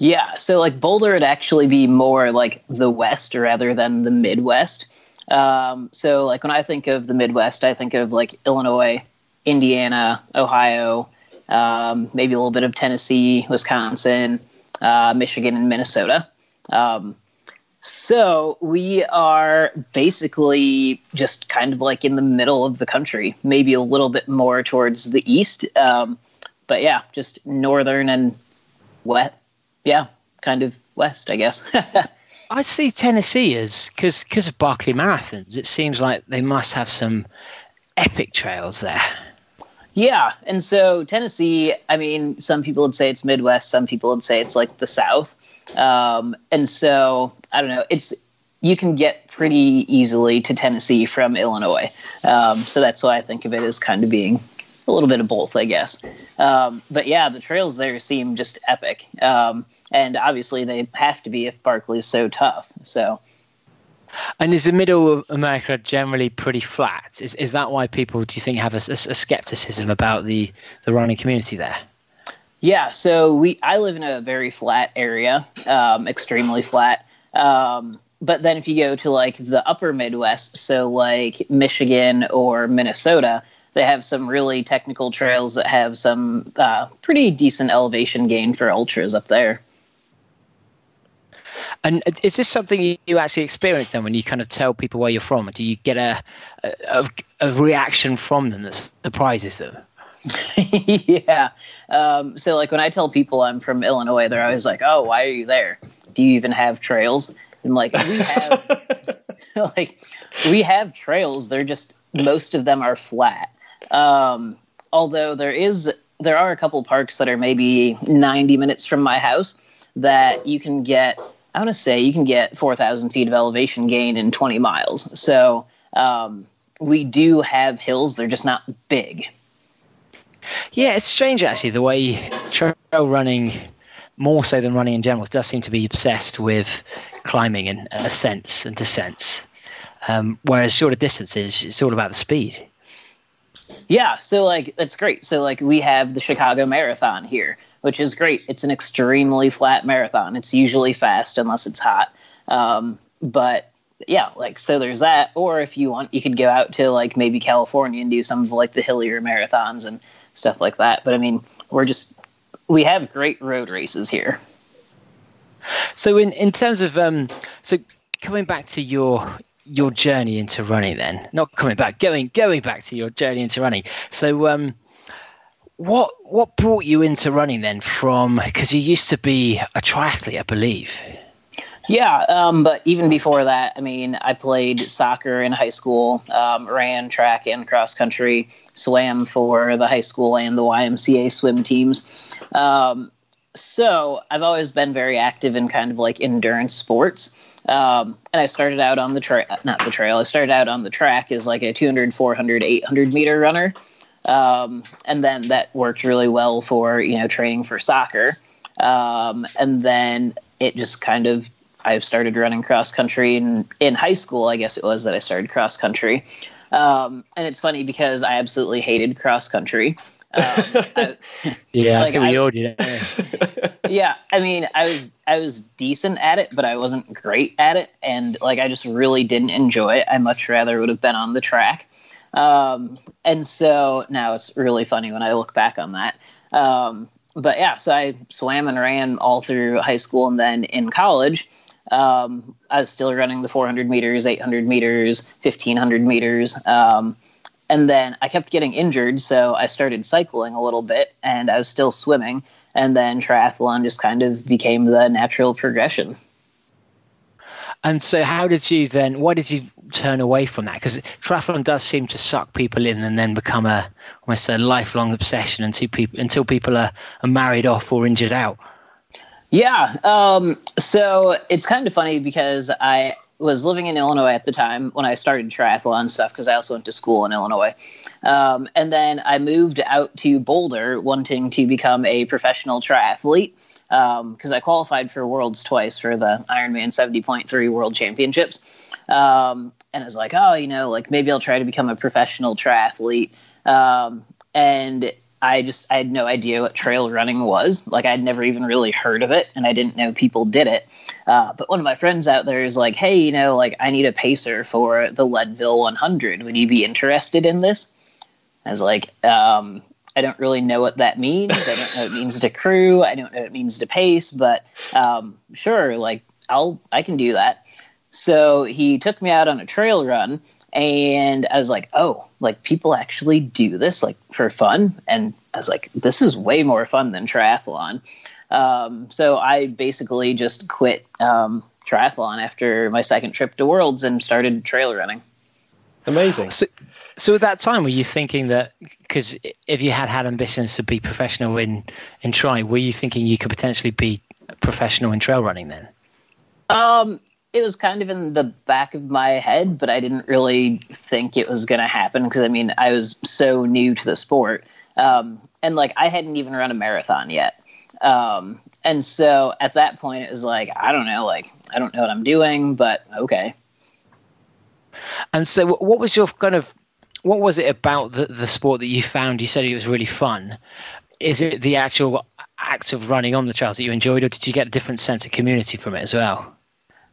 Yeah, so like Boulder would actually be more like the West rather than the Midwest. Um, so like when I think of the Midwest, I think of like Illinois, Indiana, Ohio, um, maybe a little bit of Tennessee, Wisconsin, uh, Michigan, and Minnesota. Um, so we are basically just kind of like in the middle of the country, maybe a little bit more towards the east. Um, but yeah, just northern and wet. Yeah, kind of west, I guess. I see Tennessee as because because of Barkley Marathons. It seems like they must have some epic trails there. Yeah, and so Tennessee, I mean, some people would say it's Midwest, some people would say it's like the South. Um, and so I don't know, it's you can get pretty easily to Tennessee from Illinois. Um, so that's why I think of it as kind of being a little bit of both, I guess. Um, but yeah, the trails there seem just epic. Um, and obviously they have to be if Barkley's so tough. So And is the middle of America generally pretty flat? Is is that why people do you think have a, a, a skepticism about the the running community there? Yeah, so we I live in a very flat area, um, extremely flat. Um, but then if you go to like the upper Midwest, so like Michigan or Minnesota, they have some really technical trails that have some uh, pretty decent elevation gain for ultras up there. And is this something you- you actually experience then when you kind of tell people where you're from? Do you get a a, a reaction from them that surprises them? yeah. Um, so like when I tell people I'm from Illinois, they're always like, "Oh, why are you there? Do you even have trails?" And like we have, like we have trails. They're just most of them are flat. Um, although there is there are a couple parks that are maybe 90 minutes from my house that you can get. I want to say you can get 4,000 feet of elevation gain in 20 miles. So um, we do have hills. They're just not big. Yeah, it's strange actually the way trail running, more so than running in general, does seem to be obsessed with climbing and ascents and descents. Um, whereas shorter distances, it's all about the speed. Yeah, so like that's great. So like we have the Chicago Marathon here, which is great. It's an extremely flat marathon. It's usually fast unless it's hot. Um, but yeah, like so there's that. Or if you want, you could go out to like maybe California and do some of like the hillier marathons and stuff like that. But I mean, we're just we have great road races here. So in, in terms of um, so coming back to your your journey into running, then not coming back, going going back to your journey into running. So um, what what brought you into running then? From because you used to be a triathlete, I believe. Yeah, um, but even before that, I mean, I played soccer in high school, um, ran track and cross country, swam for the high school and the YMCA swim teams. Um, so I've always been very active in kind of like endurance sports. Um, and I started out on the trail, not the trail, I started out on the track as like a 200, 400, 800 meter runner. Um, and then that worked really well for, you know, training for soccer. Um, and then it just kind of I started running cross country in in high school. I guess it was that I started cross country, um, and it's funny because I absolutely hated cross country. Um, I, Yeah, Like, I think we I- all did. Yeah, I mean, I was I was decent at it, but I wasn't great at it, and like I just really didn't enjoy it. I much rather would have been on the track. Um, and so now it's really funny when I look back on that. Um, but yeah, so I swam and ran all through high school, and then in college, um, I was still running the 400 meters, 800 meters, 1500 meters. Um, and then I kept getting injured, so I started cycling a little bit, and I was still swimming. And then triathlon just kind of became the natural progression. And so, how did you then? Why did you turn away from that? Because triathlon does seem to suck people in and then become a almost a lifelong obsession until people until people are, are married off or injured out. Yeah. Um, so it's kind of funny because I was living in Illinois at the time when I started triathlon stuff because I also went to school in Illinois. Um, and then I moved out to Boulder wanting to become a professional triathlete because I qualified for Worlds twice for the Ironman 70.3 World Championships. Um, and I was like, oh, you know, like maybe I'll try to become a professional triathlete. Um, and I just I had no idea what trail running was. Like I'd never even really heard of it, and I didn't know people did it. Uh, but one of my friends out there is like, "Hey, you know, like I need a pacer for the Leadville 100. Would you be interested in this?" I was like, um, "I don't really know what that means. I don't know what it means to crew. I don't know what it means to pace, but um, sure, like I'll I can do that." So he took me out on a trail run and I was like, oh, like people actually do this like for fun, and I was like, this is way more fun than triathlon. Um, so I basically just quit um, triathlon after my second trip to Worlds and started trail running. Amazing. So, so at that time, were you thinking that because if you had had ambitions to be professional in in tri, were you thinking you could potentially be professional in trail running then? Um, it was kind of in the back of my head, but I didn't really think it was going to happen because I mean, I was so new to the sport. Um, and like, I hadn't even run a marathon yet. Um, and so at that point, it was like, I don't know, like, I don't know what I'm doing, but okay. And so, what was your kind of what was it about the, the sport that you found? You said it was really fun. Is it the actual act of running on the trails that you enjoyed, or did you get a different sense of community from it as well?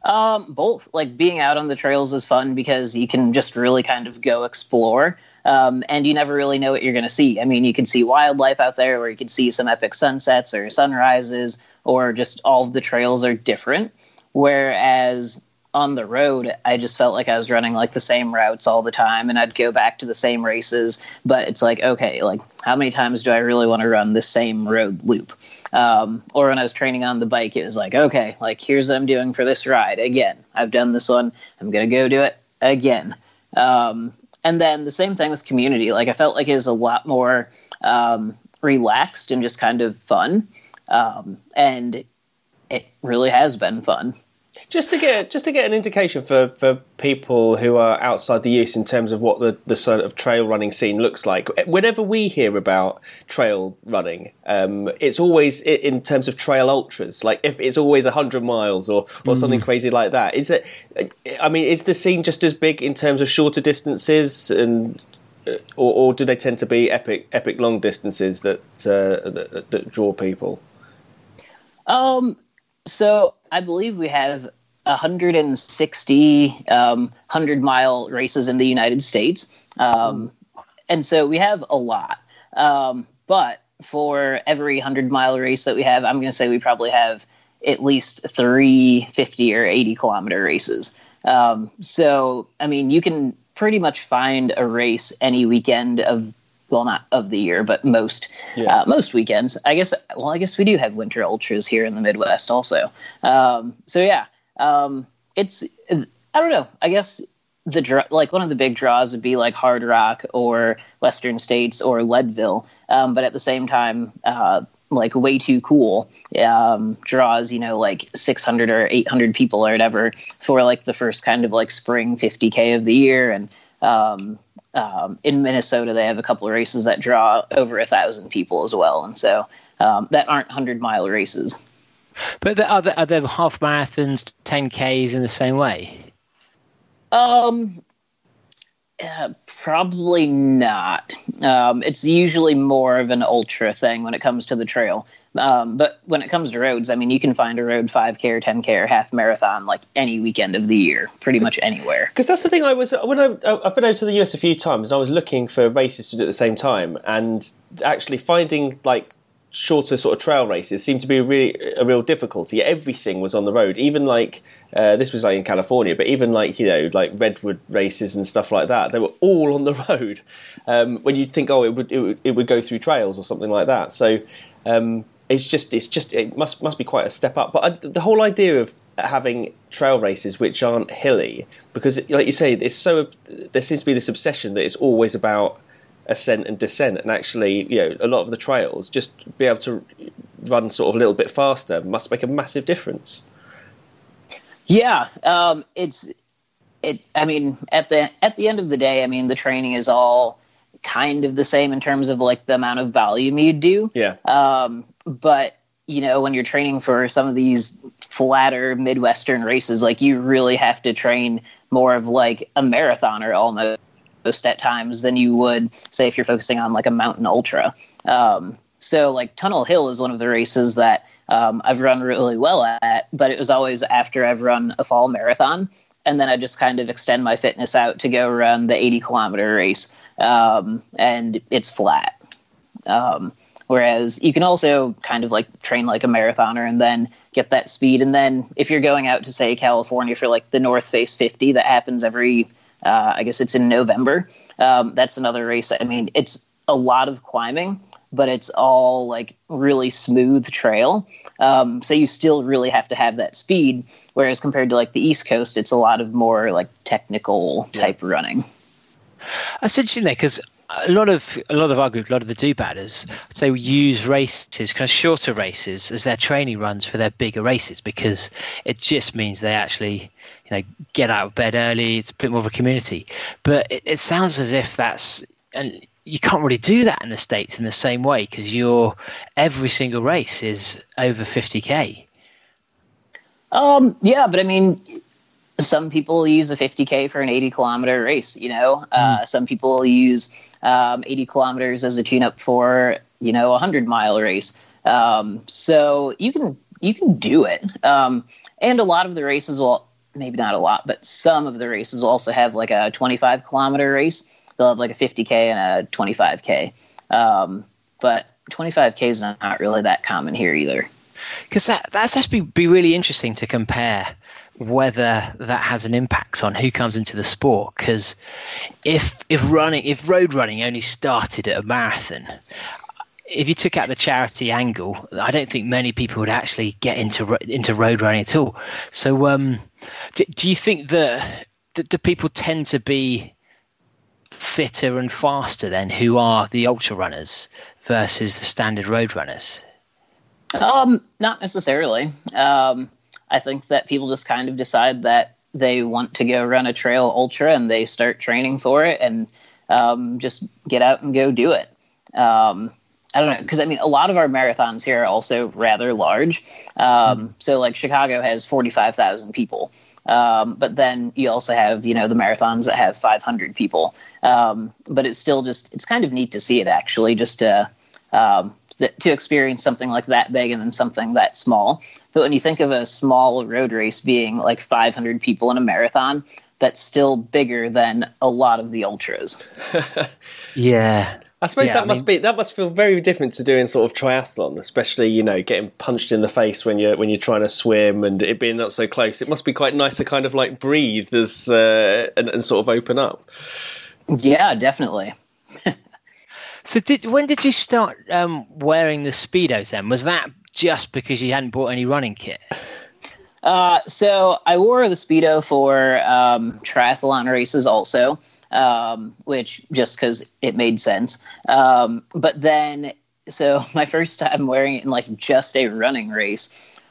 Um, both. Like being out on the trails is fun because you can just really kind of go explore. Um, and you never really know what you're going to see. I mean, you can see wildlife out there, or you can see some epic sunsets or sunrises, or just all of the trails are different. Whereas on the road, I just felt like I was running like the same routes all the time, and I'd go back to the same races. But it's like, okay, like how many times do I really want to run the same road loop? Um, or when I was training on the bike, it was like, okay, like here's what I'm doing for this ride. Again, I've done this one. I'm gonna go do it again. Um, and then the same thing with community. Like I felt like it was a lot more um, relaxed and just kind of fun. Um, and it really has been fun. Just to get just to get an indication for, for people who are outside the US in terms of what the, the sort of trail running scene looks like. Whenever we hear about trail running, um, it's always in terms of trail ultras. Like if it's always hundred miles or, or something crazy like that. Is it? I mean, is the scene just as big in terms of shorter distances and? uh, Or, or do they tend to be epic, epic long distances that uh, that, that draw people? Um, so I believe we have 160 um, 100 mile races in the United States. Um, and so we have a lot. Um, but for every 100 mile race that we have, I'm going to say we probably have at least three 50 or 80 kilometer races. Um, so, I mean, you can pretty much find a race any weekend of well, not of the year, but most Yeah. uh, most weekends. I guess. Well, I guess we do have winter ultras here in the Midwest also. Um, so yeah, Um, it's I don't know. I guess the dra- like one of the big draws would be like Hardrock or Western States or Leadville, um, but at the same time, uh, like way too cool um, draws you know like 600 or 800 people or whatever for like the first kind of like spring 50k of the year. And um, um, in minnesota they have a couple of races that draw over a thousand people as well. And so um, that aren't 100 mile races But there, are, there, are there half marathons, 10Ks in the same way? Um, uh, probably not. Um, it's usually more of an ultra thing when it comes to the trail. Um, but when it comes to roads, I mean, you can find a road 5K or 10K or half marathon like any weekend of the year, pretty much anywhere. Because that's the thing. I was when I I've been over to the US a few times, and I was looking for races to do at the same time, and actually finding like shorter sort of trail races seemed to be a really a real difficulty. Everything was on the road, even like uh, this was like in California, but even like you know like redwood races and stuff like that, they were all on the road. Um, when you think, oh, it would, it would it would go through trails or something like that. So um, it's just it's just it must must be quite a step up. But I, the whole idea of having trail races which aren't hilly, because like you say, it's so there seems to be this obsession that it's always about ascent and descent, and actually, you know, a lot of the trails just be able to run sort of a little bit faster must make a massive difference. Yeah, um, it's it. I mean, at the at the end of the day, I mean, the training is all kind of the same in terms of like the amount of volume you do. Yeah. Um, but you know, when you're training for some of these flatter Midwestern races, like you really have to train more of like a marathoner almost at times than you would say if you're focusing on like a mountain ultra. Um, so like Tunnel Hill is one of the races that um, I've run really well at, but it was always after I've run a fall marathon. And then I just kind of extend my fitness out to go run the 80 kilometer race. Um, and it's flat. Um, whereas you can also kind of like train like a marathoner and then get that speed. And then if you're going out to say California for like the North Face 50 that happens every, uh, I guess it's in November. Um, that's another race. I mean, it's a lot of climbing, but it's all like really smooth trail. Um, so you still really have to have that speed. Whereas compared to like the East Coast, it's a lot of more like technical type running. That's interesting there because a lot of a lot of our group, a lot of the do batters, I'd say we use races, kind of shorter races, as their training runs for their bigger races because it just means they actually, you know, get out of bed early. It's a bit more of a community. But it, it sounds as if that's and you can't really do that in the states in the same way because your every single race is over 50k. Um, yeah, but I mean, some people use a 50k for an 80 kilometer race. You know, uh, some people use um, 80 kilometers as a tune-up for you know a 100 mile race. Um, so you can you can do it. Um, and a lot of the races will maybe not a lot, but some of the races will also have like a 25 kilometer race. They'll have like a 50k and a 25k. Um, but 25k is not really that common here either. because that that's be, be really interesting to compare whether that has an impact on who comes into the sport because if if running if road running only started at a marathon if you took out the charity angle i don't think many people would actually get into into road running at all so um do, do you think that do, people tend to be fitter and faster then who are the ultra runners versus the standard road runners Um, not necessarily. Um, I think that people just kind of decide that they want to go run a trail ultra and they start training for it and um, just get out and go do it. Um, I don't know because I mean a lot of our marathons here are also rather large. Um, So like Chicago has forty five thousand people, um, but then you also have you know the marathons that have five hundred people. Um, but it's still just it's kind of neat to see it actually just to um, th- to experience something like that big and then something that small. But when you think of a small road race being like 500 people in a marathon, that's still bigger than a lot of the ultras. yeah I suppose Yeah, that I must mean- be that must feel very different to doing sort of triathlon, especially you know getting punched in the face when you're when you're trying to swim and it being not so close. It must be quite nice to kind of like breathe as uh, and, and sort of open up. Yeah, definitely. So did when did you start um, wearing the speedos? Then was that just because you hadn't bought any running kit? Uh, so I wore the speedo for um, triathlon races also, um, which just because it made sense. Um, but then, so my first time wearing it in like just a running race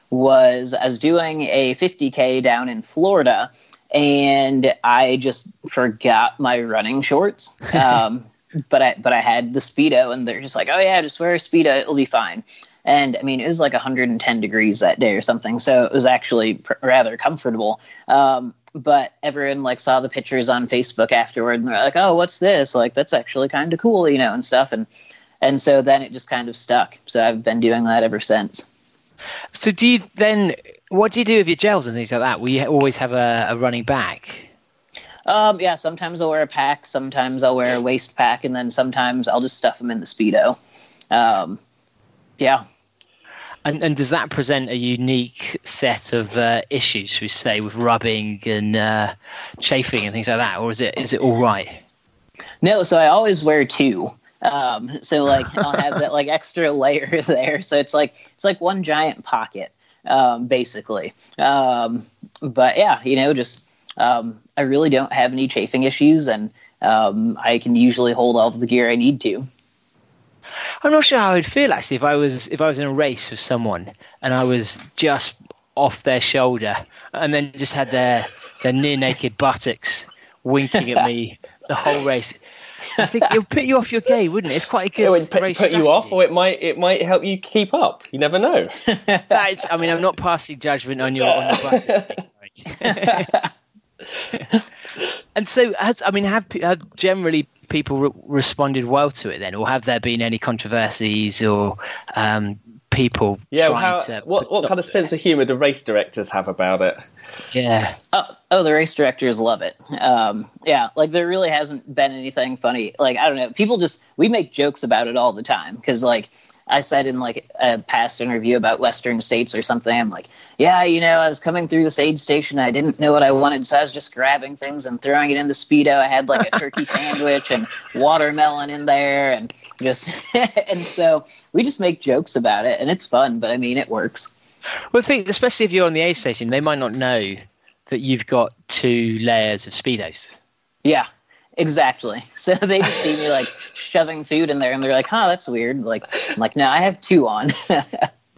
was I was doing a 50k down in Florida, and I just forgot my running shorts. Um, but I but I had the speedo, and they're just like, "Oh yeah, just wear a speedo, it'll be fine." And I mean, it was like 110 degrees that day or something, so it was actually pr- rather comfortable. Um, but everyone like saw the pictures on Facebook afterward, and they're like, "Oh, what's this? Like, that's actually kind of cool, you know, and stuff." And and so then it just kind of stuck. So I've been doing that ever since. So do you then? What do you do with your gels and things like that? We always have a, a running bag. Um, yeah, sometimes I'll wear a pack, sometimes I'll wear a waist pack, and then sometimes I'll just stuff them in the speedo. Um, yeah. And, and does that present a unique set of uh, issues, we say, with rubbing and uh, chafing and things like that, or is it is it all right? No, so I always wear two. Um, so like I'll have that like extra layer there. So it's like it's like one giant pocket, um, basically. Um, but yeah, you know, just um, I really don't have any chafing issues, and um, I can usually hold all of the gear I need to. I'm not sure how I'd feel actually if I was if I was in a race with someone and I was just off their shoulder and then just had their their near naked buttocks winking at me the whole race. I think it would put you off your game, wouldn't it? It's quite a good It would put, race put you off, or it might it might help you keep up. You never know. That is, I mean, I'm not passing judgment on your on your buttock. and so, has I mean, have, have generally people re- responded well to it then, or have there been any controversies or um, people Yeah. well, trying how, to what what kind of stops it? sense of humour do race directors have about it? Yeah, Oh, oh, the race directors love it. Um, yeah, like there really hasn't been anything funny. Like I don't know, people just we make jokes about it all the time because like I said in like a past interview about Western states or something. I'm like, yeah, you know, I was coming through this aid station. I didn't know what I wanted, so I was just grabbing things and throwing it in the speedo. I had like a turkey sandwich and watermelon in there, and just and so we just make jokes about it, and it's fun. But I mean, it works. well, I think especially if you're on the aid station, they might not know that you've got two layers of speedos. Yeah, exactly. So they just see me like shoving food in there, and they're like, "Huh, that's weird." Like, I'm like, "No, I have two on."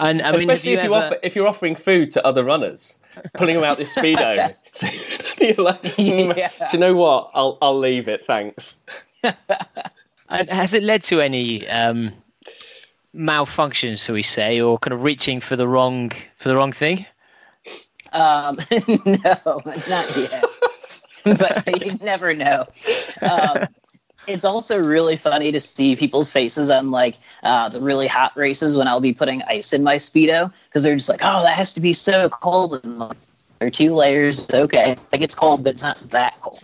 And I mean, have Especially you if you ever- offer, if you're offering food to other runners, pulling them out this speedo. So you're like, "Hmm, Yeah. do you know what? I'll I'll leave it. Thanks. And has it led to any um, malfunctions, shall we say, or kind of reaching for the wrong for the wrong thing? um, no, not yet. but you never know. Um, it's also really funny to see people's faces on like uh, the really hot races when I'll be putting ice in my speedo because they're just like, "Oh, that has to be so cold." And like, there are two layers. It's okay. Like it's cold, but it's not that cold.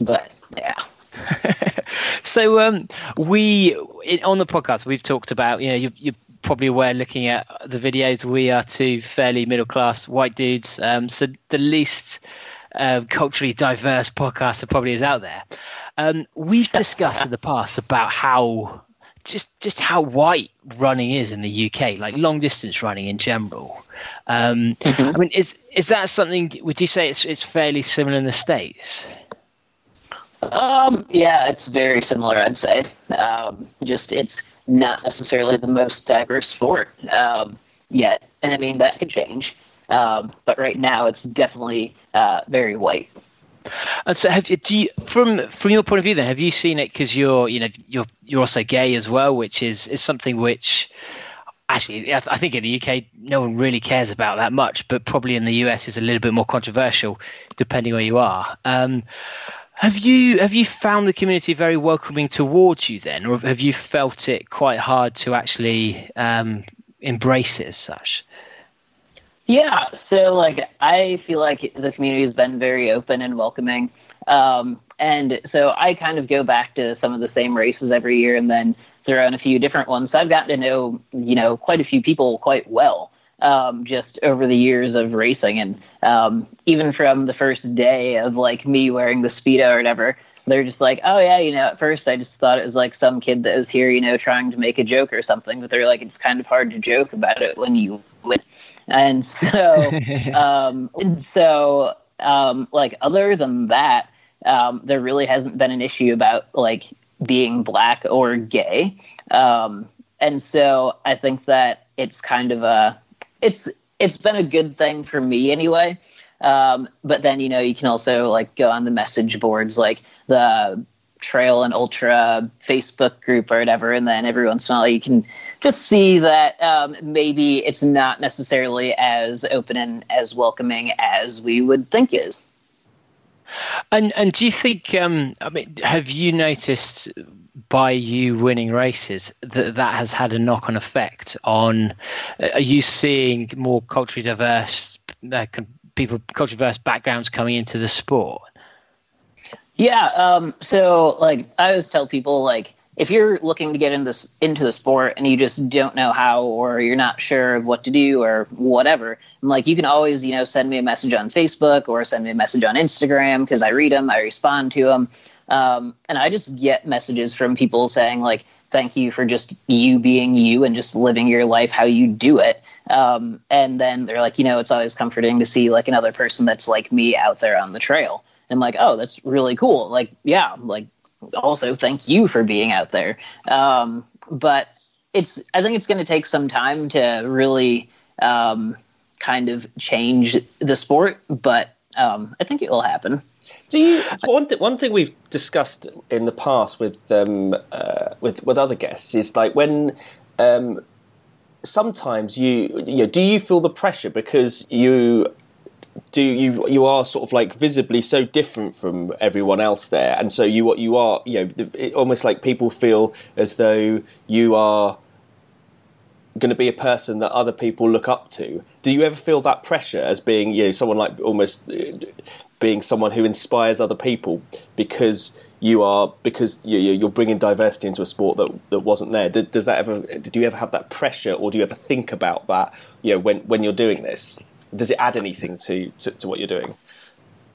But yeah. so um, we in, on the podcast we've talked about you know you, you're probably aware looking at the videos we are two fairly middle class white dudes um, so the least uh, culturally diverse podcast that probably is out there. Um, we've discussed in the past about how just just how white running is in the UK like long distance running in general. Um, I mean is is that something would you say it's it's fairly similar in the states? Um, yeah, it's very similar, I'd say. Um, just it's not necessarily the most diverse sport um, yet, and I mean that could change. Um, but right now, it's definitely uh, very white. And so, have you, do you, from from your point of view, then, have you seen it because you're, you know, you're you're also gay as well, which is is something which actually I, th- I think in the UK no one really cares about that much, but probably in the US is a little bit more controversial, depending where you are. Um, have you have you found the community very welcoming towards you then, or have you felt it quite hard to actually um, embrace it as such? Yeah, so like I feel like the community has been very open and welcoming. Um, and so I kind of go back to some of the same races every year and then throw in a few different ones. So I've gotten to know, you know, quite a few people quite well um, just over the years of racing. And um, even from the first day of like me wearing the Speedo or whatever, they're just like, oh yeah, you know, at first I just thought it was like some kid that was here, you know, trying to make a joke or something. But they're like, it's kind of hard to joke about it when you win. And so um, and so um, like other than that, um, there really hasn't been an issue about like being black or gay. Um, and so I think that it's kind of a it's it's been a good thing for me anyway. Um, but then you know you can also like go on the message boards like the trail and ultra Facebook group or whatever, and then every once in a while you can just see that um, maybe it's not necessarily as open and as welcoming as we would think is. And and do you think? Um, I mean, have you noticed by you winning races that that has had a knock-on effect on? Are you seeing more culturally diverse uh, people, culturally diverse backgrounds coming into the sport? Yeah. Um, so, like, I always tell people, like, if you're looking to get into this into the sport and you just don't know how or you're not sure of what to do or whatever I'm like you can always you know send me a message on facebook or send me a message on instagram because i read them i respond to them um, and i just get messages from people saying like thank you for just you being you and just living your life how you do it um, and then they're like you know it's always comforting to see like another person that's like me out there on the trail and like oh that's really cool like yeah like also thank you for being out there. Um, but it's I think it's going to take some time to really um, kind of change the sport, but um, I think it will happen. Do you one th- one thing we've discussed in the past with um, uh, with with other guests is like when um, sometimes you you know, do you feel the pressure because you do you you are sort of like visibly so different from everyone else there, and so you what you are you know it, almost like people feel as though you are going to be a person that other people look up to. Do you ever feel that pressure as being you know someone like almost uh, being someone who inspires other people because you are because you, are bringing diversity into a sport that that wasn't there. Does that ever? Did you ever have that pressure, or do you ever think about that? You know, when when you're doing this does it add anything to, to, to what you're doing?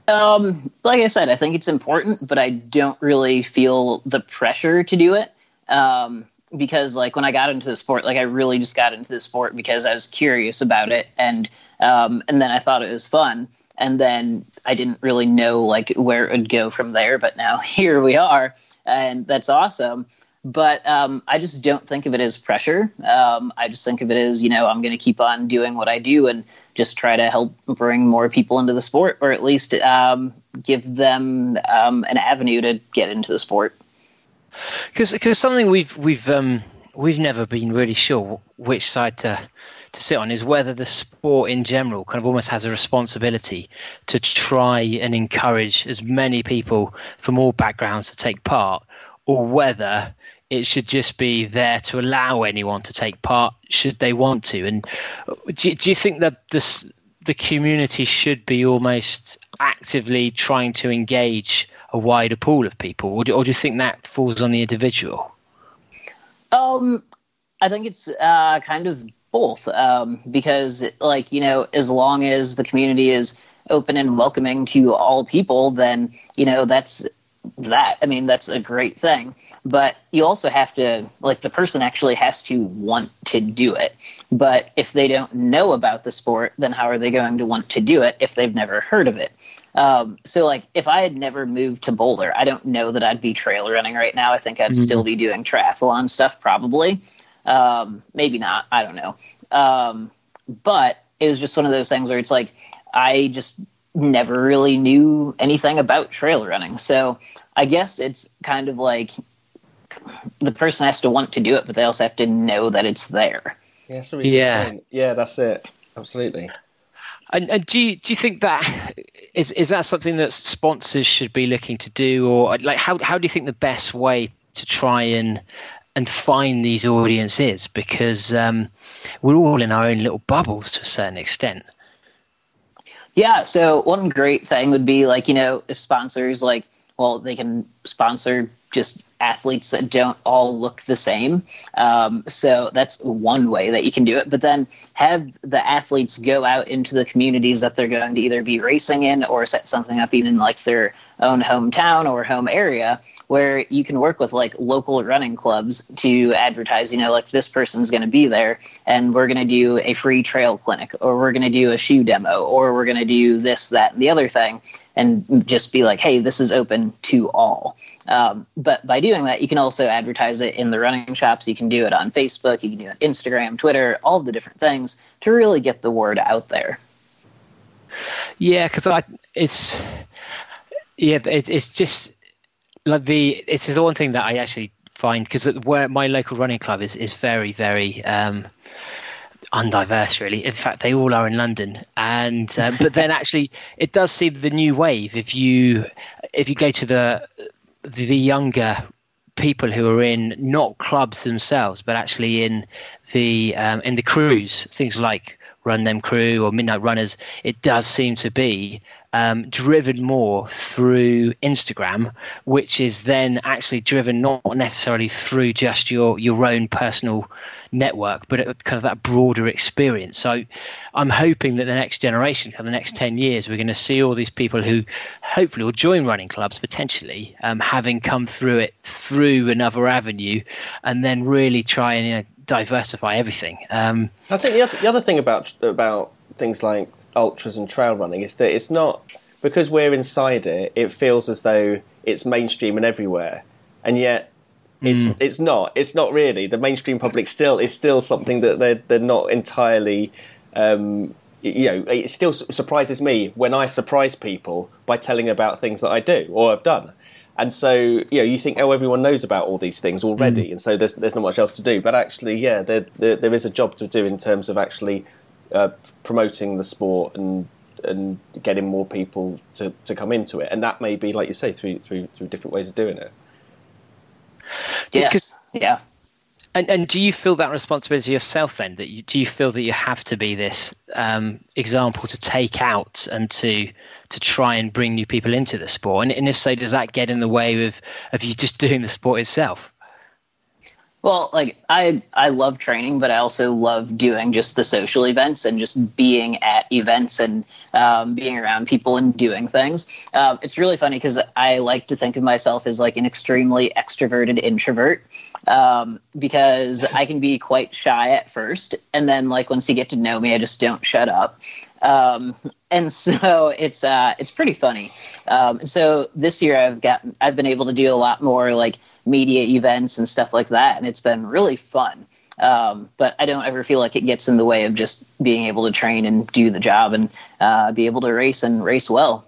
Um, like I said, I think it's important, but I don't really feel the pressure to do it. Um, because like when I got into the sport, like I really just got into the sport because I was curious about it, and um, and then I thought it was fun, and then I didn't really know like where it would go from there. But now here we are, and that's awesome but um, I just don't think of it as pressure. Um, I just think of it as, you know, I'm going to keep on doing what I do and just try to help bring more people into the sport, or at least um, give them um, an avenue to get into the sport. Because something we've we've um, we've never been really sure which side to to sit on is whether the sport in general kind of almost has a responsibility to try and encourage as many people from all backgrounds to take part, or whether it should just be there to allow anyone to take part should they want to. And do, do you think that this, the community should be almost actively trying to engage a wider pool of people, or do, or do you think that falls on the individual? Um, I think it's uh, kind of both, um, because like you know, as long as the community is open and welcoming to all people, then you know that's that. I mean, that's a great thing. But you also have to, like, the person actually has to want to do it. But if they don't know about the sport, then how are they going to want to do it if they've never heard of it? Um, so, like, if I had never moved to Boulder, I don't know that I'd be trail running right now. I think I'd mm-hmm. still be doing triathlon stuff, probably. Um, maybe not. I don't know. Um, but it was just one of those things where it's like, I just never really knew anything about trail running. So I guess it's kind of like the person has to want to do it, but they also have to know that it's there. Yeah, that's yeah. yeah, that's it. Absolutely. And, and, do you do you think that is is that something that sponsors should be looking to do, or like how how do you think the best way to try and and find these audiences? Because um, we're all in our own little bubbles to a certain extent. Yeah. So one great thing would be like, you know, if sponsors like, well, they can sponsor just athletes that don't all look the same. Um, so that's one way that you can do it. But then have the athletes go out into the communities that they're going to either be racing in or set something up even like their own hometown or home area where you can work with like local running clubs to advertise, you know, like this person's going to be there and we're going to do a free trail clinic or we're going to do a shoe demo or we're going to do this, that, and the other thing and just be like, hey, this is open to all. Um, but by doing that, you can also advertise it in the running shops. You can do it on Facebook, you can do it on Instagram, Twitter, all the different things to really get the word out there. Yeah, because I it's yeah, it, it's just like the it's the one thing that I actually find because where my local running club is is very very um, undiverse really. In fact they all are in london. And uh, but then actually it does see the new wave if you if you go to the the, younger people who are in not clubs themselves but actually in the um, in the crews things like Run Dem Crew or midnight runners it does seem to be um, driven more through Instagram, which is then actually driven not necessarily through just your your own personal network, but kind of that broader experience. So I'm hoping that the next generation, for the next 10 years, we're going to see all these people who hopefully will join running clubs potentially, um, having come through it through another avenue, and then really try and you know, diversify everything. Um, I think the other, the other thing about about things like ultras and trail running is that it's not because we're inside it. It feels as though it's mainstream and everywhere, and yet it's mm. it's not. It's not really. The mainstream public still is still something that they're they're not entirely. Um, you know, it still surprises me when I surprise people by telling about things that I do or I've done. And so, you know, you think, oh, everyone knows about all these things already, mm. and so there's there's not much else to do. But actually, yeah, there, there, there is a job to do in terms of actually uh, promoting the sport and and getting more people to, to come into it. And that may be, like you say, through through through different ways of doing it. Yeah. Yeah. And, and do you feel that responsibility yourself then? That you, do you feel that you have to be this um, example to take out and to to try and bring new people into the sport? And, and if so, does that get in the way of of you just doing the sport itself? Well, like I I love training, but I also love doing just the social events and just being at events and um, being around people and doing things. Uh, it's really funny because I like to think of myself as like an extremely extroverted introvert um, because I can be quite shy at first, and then like once you get to know me, I just don't shut up. Um, and so it's uh, it's pretty funny. Um, so this year I've gotten I've been able to do a lot more like media events and stuff like that, and it's been really fun. Um, but I don't ever feel like it gets in the way of just being able to train and do the job and uh, be able to race and race well.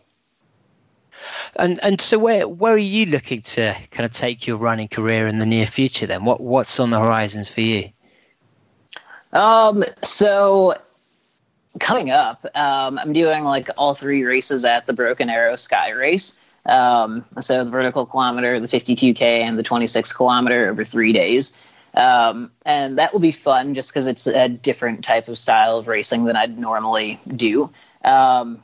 And and so where where are you looking to kind of take your running career in the near future? Then what what's on the horizons for you? Um, so coming up, um, I'm doing like all three races at the Broken Arrow Sky Race. Um, so the vertical kilometer, the 52k, and the 26 kilometer over three days. Um, and that will be fun just because it's a different type of style of racing than I'd normally do. Um,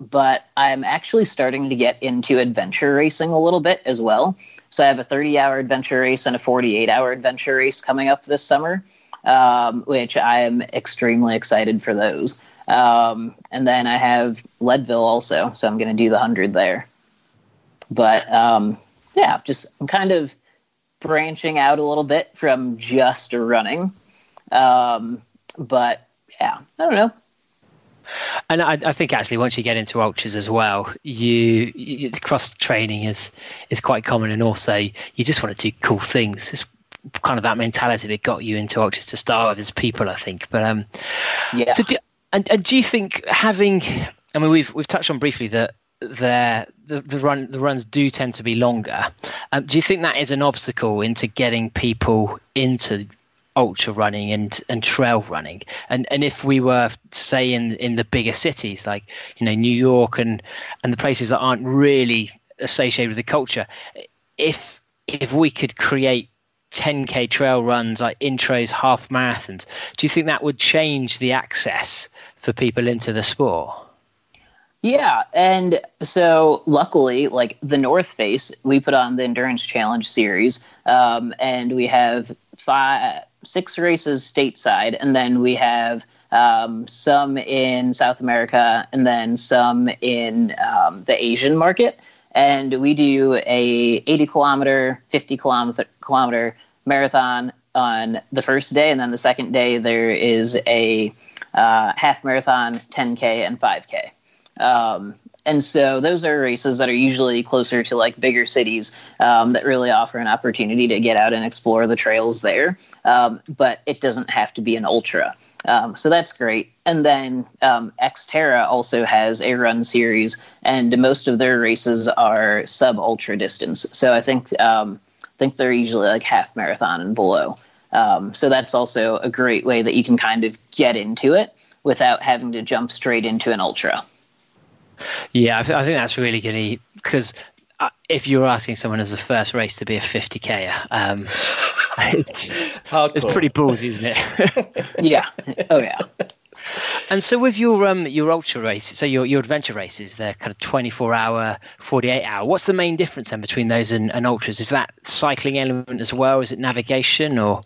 but I'm actually starting to get into adventure racing a little bit as well. So I have a 30 hour adventure race and a 48 hour adventure race coming up this summer um, which I am extremely excited for those. Um, and then I have Leadville also, so I'm going to do the 100 there. But um, yeah, just I'm kind of branching out a little bit from just running. Um, but yeah, I don't know. And I, I, think actually once you get into ultras as well, you, you cross training is is quite common, and also you just want to do cool things. It's kind of that mentality that got you into ultras to start with as people, I think. But um, yeah. So do, and, and do you think having? I mean, we've we've touched on briefly that there the, the run the runs do tend to be longer. Um, do you think that is an obstacle into getting people into ultra running and, and trail running? And and if we were say in in the bigger cities like you know New York and and the places that aren't really associated with the culture, if if we could create 10k trail runs like intros half marathons do you think that would change the access for people into the sport Yeah, and so luckily, like the North Face, we put on the Endurance Challenge series, um, and we have five, six races stateside, and then we have um, some in South America, and then some in um, the Asian market. And we do a 80 kilometer, 50 kilometer, kilometer marathon on the first day, and then the second day there is a uh, half marathon, 10k, and 5k. Um, and so those are races that are usually closer to like bigger cities um, that really offer an opportunity to get out and explore the trails there. Um, but it doesn't have to be an ultra. Um, so that's great. And then um, Xterra also has a run series, and most of their races are sub ultra distance. So I think um, think they're usually like half marathon and below. Um, so that's also a great way that you can kind of get into it without having to jump straight into an ultra. Yeah, I, th- I think that's really going to because uh, if you're asking someone as the first race to be a 50k, um, it's, it's, pretty ballsy, isn't it? yeah. Oh yeah. And so with your um your ultra races, so your your adventure races, they're kind of 24 hour, 48 hour. What's the main difference then between those and, and ultras? Is that cycling element as well? Is it navigation or?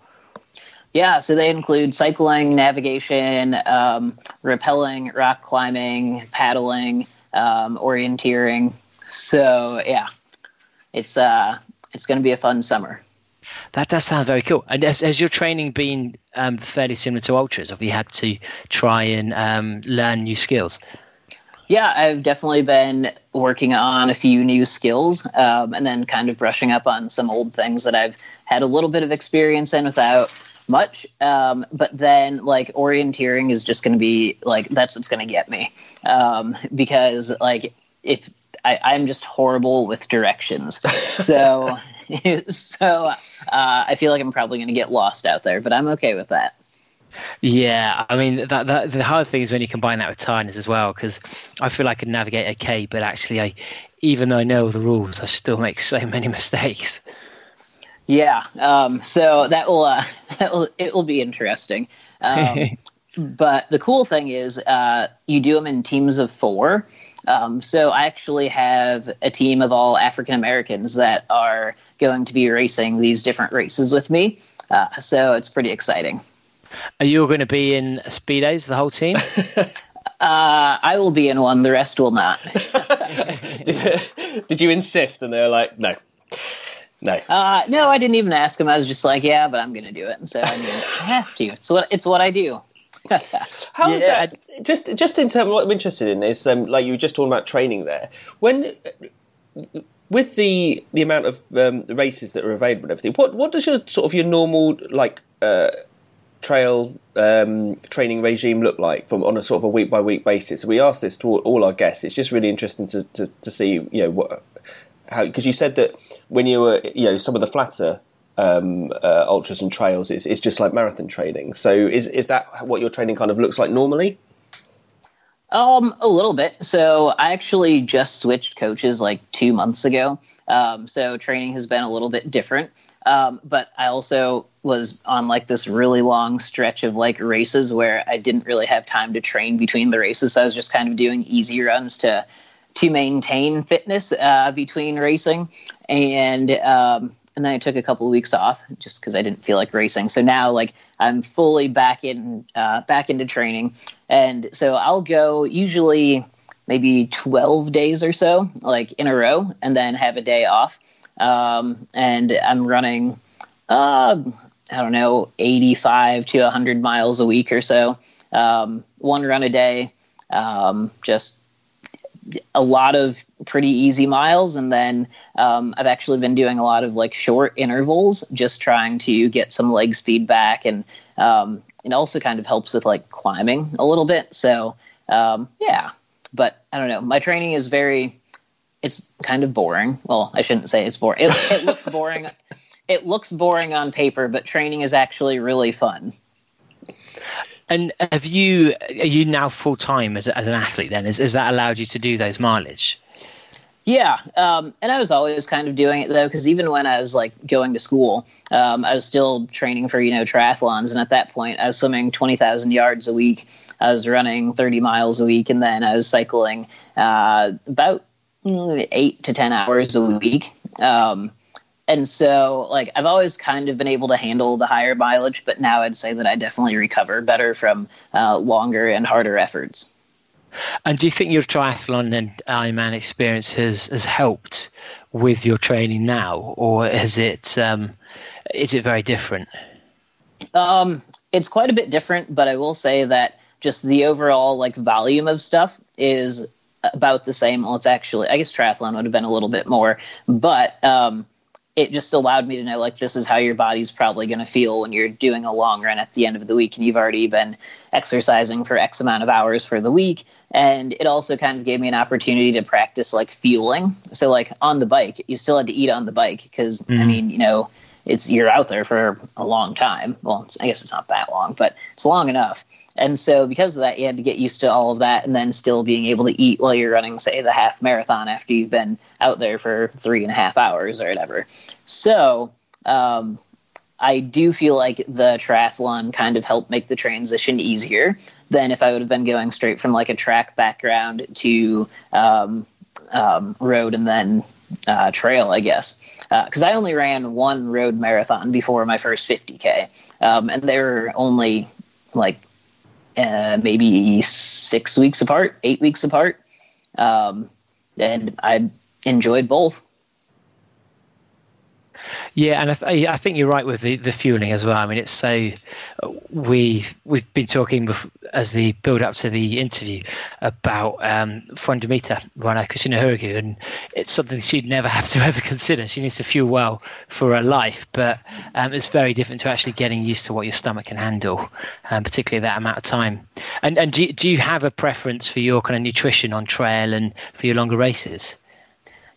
Yeah, so they include cycling, navigation, um, rappelling, rock climbing, paddling, um, orienteering. So yeah, it's uh, it's going to be a fun summer. That does sound very cool. And has, has your training been um, fairly similar to ultras? Have you had to try and um, learn new skills? Yeah, I've definitely been working on a few new skills um, and then kind of brushing up on some old things that I've had a little bit of experience in without much. Um, but then, like, orienteering is just going to be like, that's what's going to get me. Um, because, like, if I, I'm just horrible with directions. So, so uh, I feel like I'm probably going to get lost out there, but I'm okay with that. Yeah, I mean that, that the hard thing is when you combine that with tiredness as well, because I feel I can navigate okay, but actually, I even though I know the rules, I still make so many mistakes. Yeah, um, so that will uh, that will it will be interesting. Um, but the cool thing is, uh, you do them in teams of four. Um, so I actually have a team of all African Americans that are going to be racing these different races with me. Uh, so it's pretty exciting. Are you going to be in speedos, the whole team? Uh, I will be in one. The rest will not. did, did, you insist? And they were like, no, no. Uh, no, I didn't even ask him. I was just like, yeah, but I'm going to do it. And so I mean, I have to. It's what it's what I do. How yeah. is that? Just just in terms, of what I'm interested in is um, like you were just talking about training there. When with the the amount of um, races that are available and everything, what what does your sort of your normal like uh, trail um, training regime look like from on a sort of a week by week basis? We ask this to all, all our guests. It's just really interesting to, to, to see you know what how because you said that when you were you know some of the flatter um, uh, ultras and trails, it's, it's just like marathon training. So is is that what your training kind of looks like normally? Um, a little bit. So I actually just switched coaches like two months ago. Um, so training has been a little bit different. Um, but I also was on like this really long stretch of like races where I didn't really have time to train between the races. So I was just kind of doing easy runs to to maintain fitness uh, between racing, and um, and then I took a couple of weeks off just because I didn't feel like racing. So now like I'm fully back in uh, back into training, and so I'll go usually maybe 12 days or so like in a row, and then have a day off um, and I'm running, uh, I don't know, 85 to 100 miles a week or so. Um, one run a day, um, just a lot of pretty easy miles. And then um, I've actually been doing a lot of like short intervals, just trying to get some leg speed back. And um, it also kind of helps with like climbing a little bit. So, um, yeah. But I don't know. My training is very it's kind of boring. Well, I shouldn't say it's boring. It, it looks boring. it looks boring on paper, but training is actually really fun. And have you are you now full time as as an athlete? Then is that allowed you to do those mileage? Yeah, um, and I was always kind of doing it though, because even when I was like going to school, um, I was still training for you know triathlons, and at that point, I was swimming twenty thousand yards a week. I was running 30 miles a week, and then I was cycling uh, about mm, eight to 10 hours a week. Um, and so, like, I've always kind of been able to handle the higher mileage, but now I'd say that I definitely recover better from uh, longer and harder efforts. And do you think your triathlon and Ironman experience has, has helped with your training now, or is it um, is it very different? Um, it's quite a bit different, but I will say that just the overall like volume of stuff is about the same. Well, it's actually I guess triathlon would have been a little bit more, but um, it just allowed me to know like this is how your body's probably going to feel when you're doing a long run at the end of the week and you've already been exercising for x amount of hours for the week and it also kind of gave me an opportunity to practice like fueling so like on the bike you still had to eat on the bike because mm-hmm. i mean you know it's you're out there for a long time well i guess it's not that long but it's long enough and so, because of that, you had to get used to all of that and then still being able to eat while you're running, say, the half marathon after you've been out there for three and a half hours or whatever. So, um, I do feel like the triathlon kind of helped make the transition easier than if I would have been going straight from like a track background to um, um, road and then uh, trail, I guess. Because uh, I only ran one road marathon before my first 50K, um, and they were only like uh, maybe six weeks apart, eight weeks apart, um, and I enjoyed both. Yeah, and I, th- I, think you're right with the, the fueling as well. I mean, it's so we we've been talking before, as the build up to the interview about um, Fundamita runner Christina Ohuruogu, and it's something she'd never have to ever consider. She needs to fuel well for her life, but um, it's very different to actually getting used to what your stomach can handle, um, particularly that amount of time. And and do, do you have a preference for your kind of nutrition on trail and for your longer races?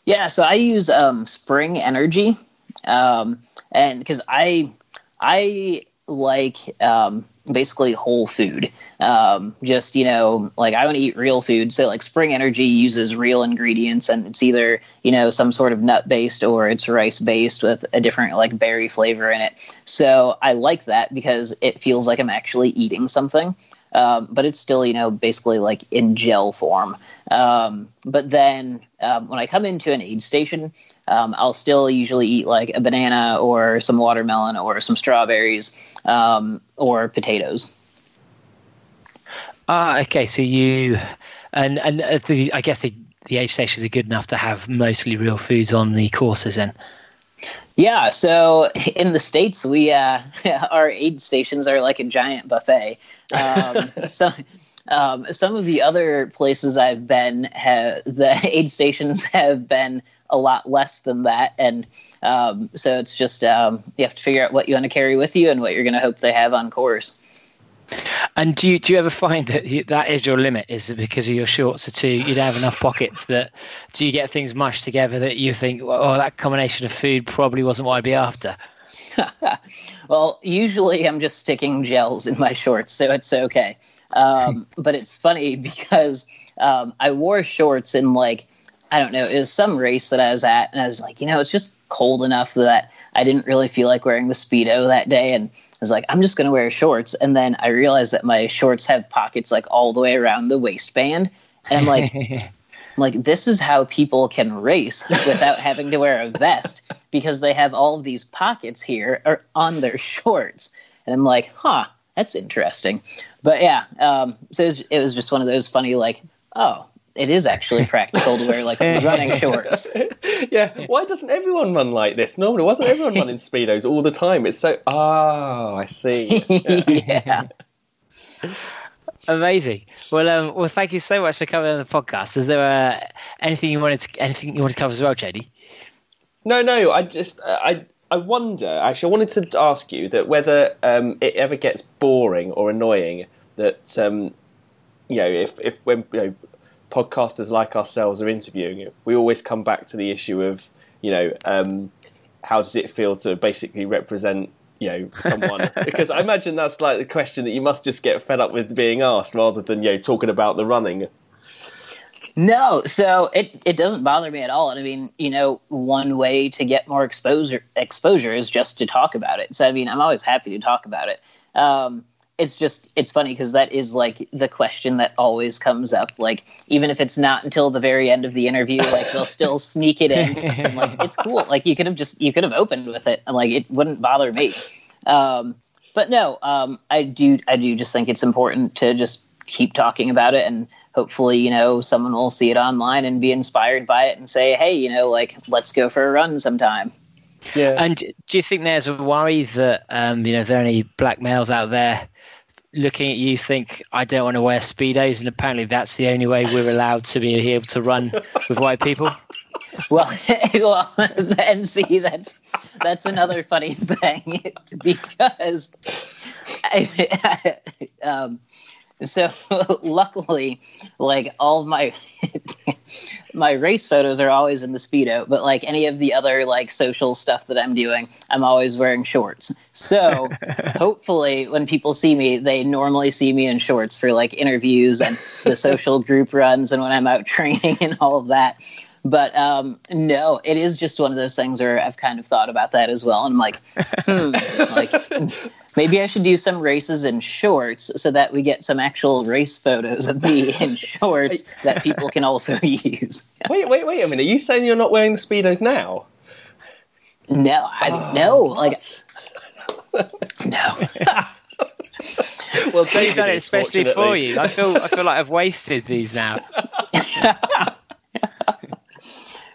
Yeah, so I use um, Spring Energy um, and because I I like um, basically whole food. Um, just you know, like I want to eat real food. So like Spring Energy uses real ingredients, and it's either you know some sort of nut based or it's rice based with a different like berry flavor in it. So I like that because it feels like I'm actually eating something. Um, but it's still, you know, basically like in gel form. Um, but then um, when I come into an aid station, um, I'll still usually eat like a banana or some watermelon or some strawberries um, or potatoes. Ah, okay. So you and and uh, the, I guess the the aid stations are good enough to have mostly real foods on the courses then. Yeah, so in the states, we uh, our aid stations are like a giant buffet. Um, so um, some of the other places I've been, have, the aid stations have been a lot less than that, and um, so it's just um, you have to figure out what you want to carry with you and what you're going to hope they have on course. And do you, do you ever find that you, that is your limit? Is it because of your shorts are too? You don't have enough pockets that do you get things mushed together that you think, oh, that combination of food probably wasn't what I'd be after? well, usually I'm just sticking gels in my shorts, so it's okay. Um, but it's funny because um, I wore shorts in like I don't know, it was some race that I was at, and I was like, you know, it's just cold enough that I didn't really feel like wearing the speedo that day, and I was like, I'm just gonna wear shorts, and then I realized that my shorts have pockets like all the way around the waistband, and I'm like. I'm like this is how people can race without having to wear a vest because they have all of these pockets here or on their shorts and i'm like huh that's interesting but yeah um, so it was, it was just one of those funny like oh it is actually practical to wear like running shorts. yeah, why doesn't everyone run like this? Normally, wasn't everyone running speedos all the time? It's so oh, I see. yeah. Amazing. Well, um, well, thank you so much for coming on the podcast. Is there uh, anything you wanted to anything you wanted to cover as well, JD? No, no. I just uh, I I wonder. Actually, I wanted to ask you that whether um, it ever gets boring or annoying that um, you know if if when you know podcasters like ourselves are interviewing, we always come back to the issue of, you know, um, how does it feel to basically represent, you know, someone? because I imagine that's like the question that you must just get fed up with being asked, rather than you know talking about the running. No, so it, it doesn't bother me at all. And I mean, you know, one way to get more exposure exposure is just to talk about it. So I mean, I'm always happy to talk about it. Um, it's just it's funny because that is like the question that always comes up. Like even if it's not until the very end of the interview, like they'll still sneak it in. And, like it's cool. Like you could have just you could have opened with it, and like it wouldn't bother me. Um, but no, um, I do I do just think it's important to just keep talking about it and hopefully you know someone will see it online and be inspired by it and say hey you know like let's go for a run sometime Yeah. And do you think there's a worry that um, you know there are any black males out there looking at you think I don't want to wear speedos, and apparently that's the only way we're allowed to be able to run with white people? well well see that's that's another funny thing because I, um, so luckily like all my my race photos are always in the speedo but like any of the other like social stuff that i'm doing i'm always wearing shorts so hopefully when people see me they normally see me in shorts for like interviews and the social group runs and when i'm out training and all of that but um, no, it is just one of those things where I've kind of thought about that as well. And I'm like, hmm, like maybe I should do some races in shorts so that we get some actual race photos of me in shorts that people can also use. Wait, wait, wait a minute. Are you saying you're not wearing the speedos now? No, I no, like no. Well, He's David done it especially for you. I feel I feel like I've wasted these now.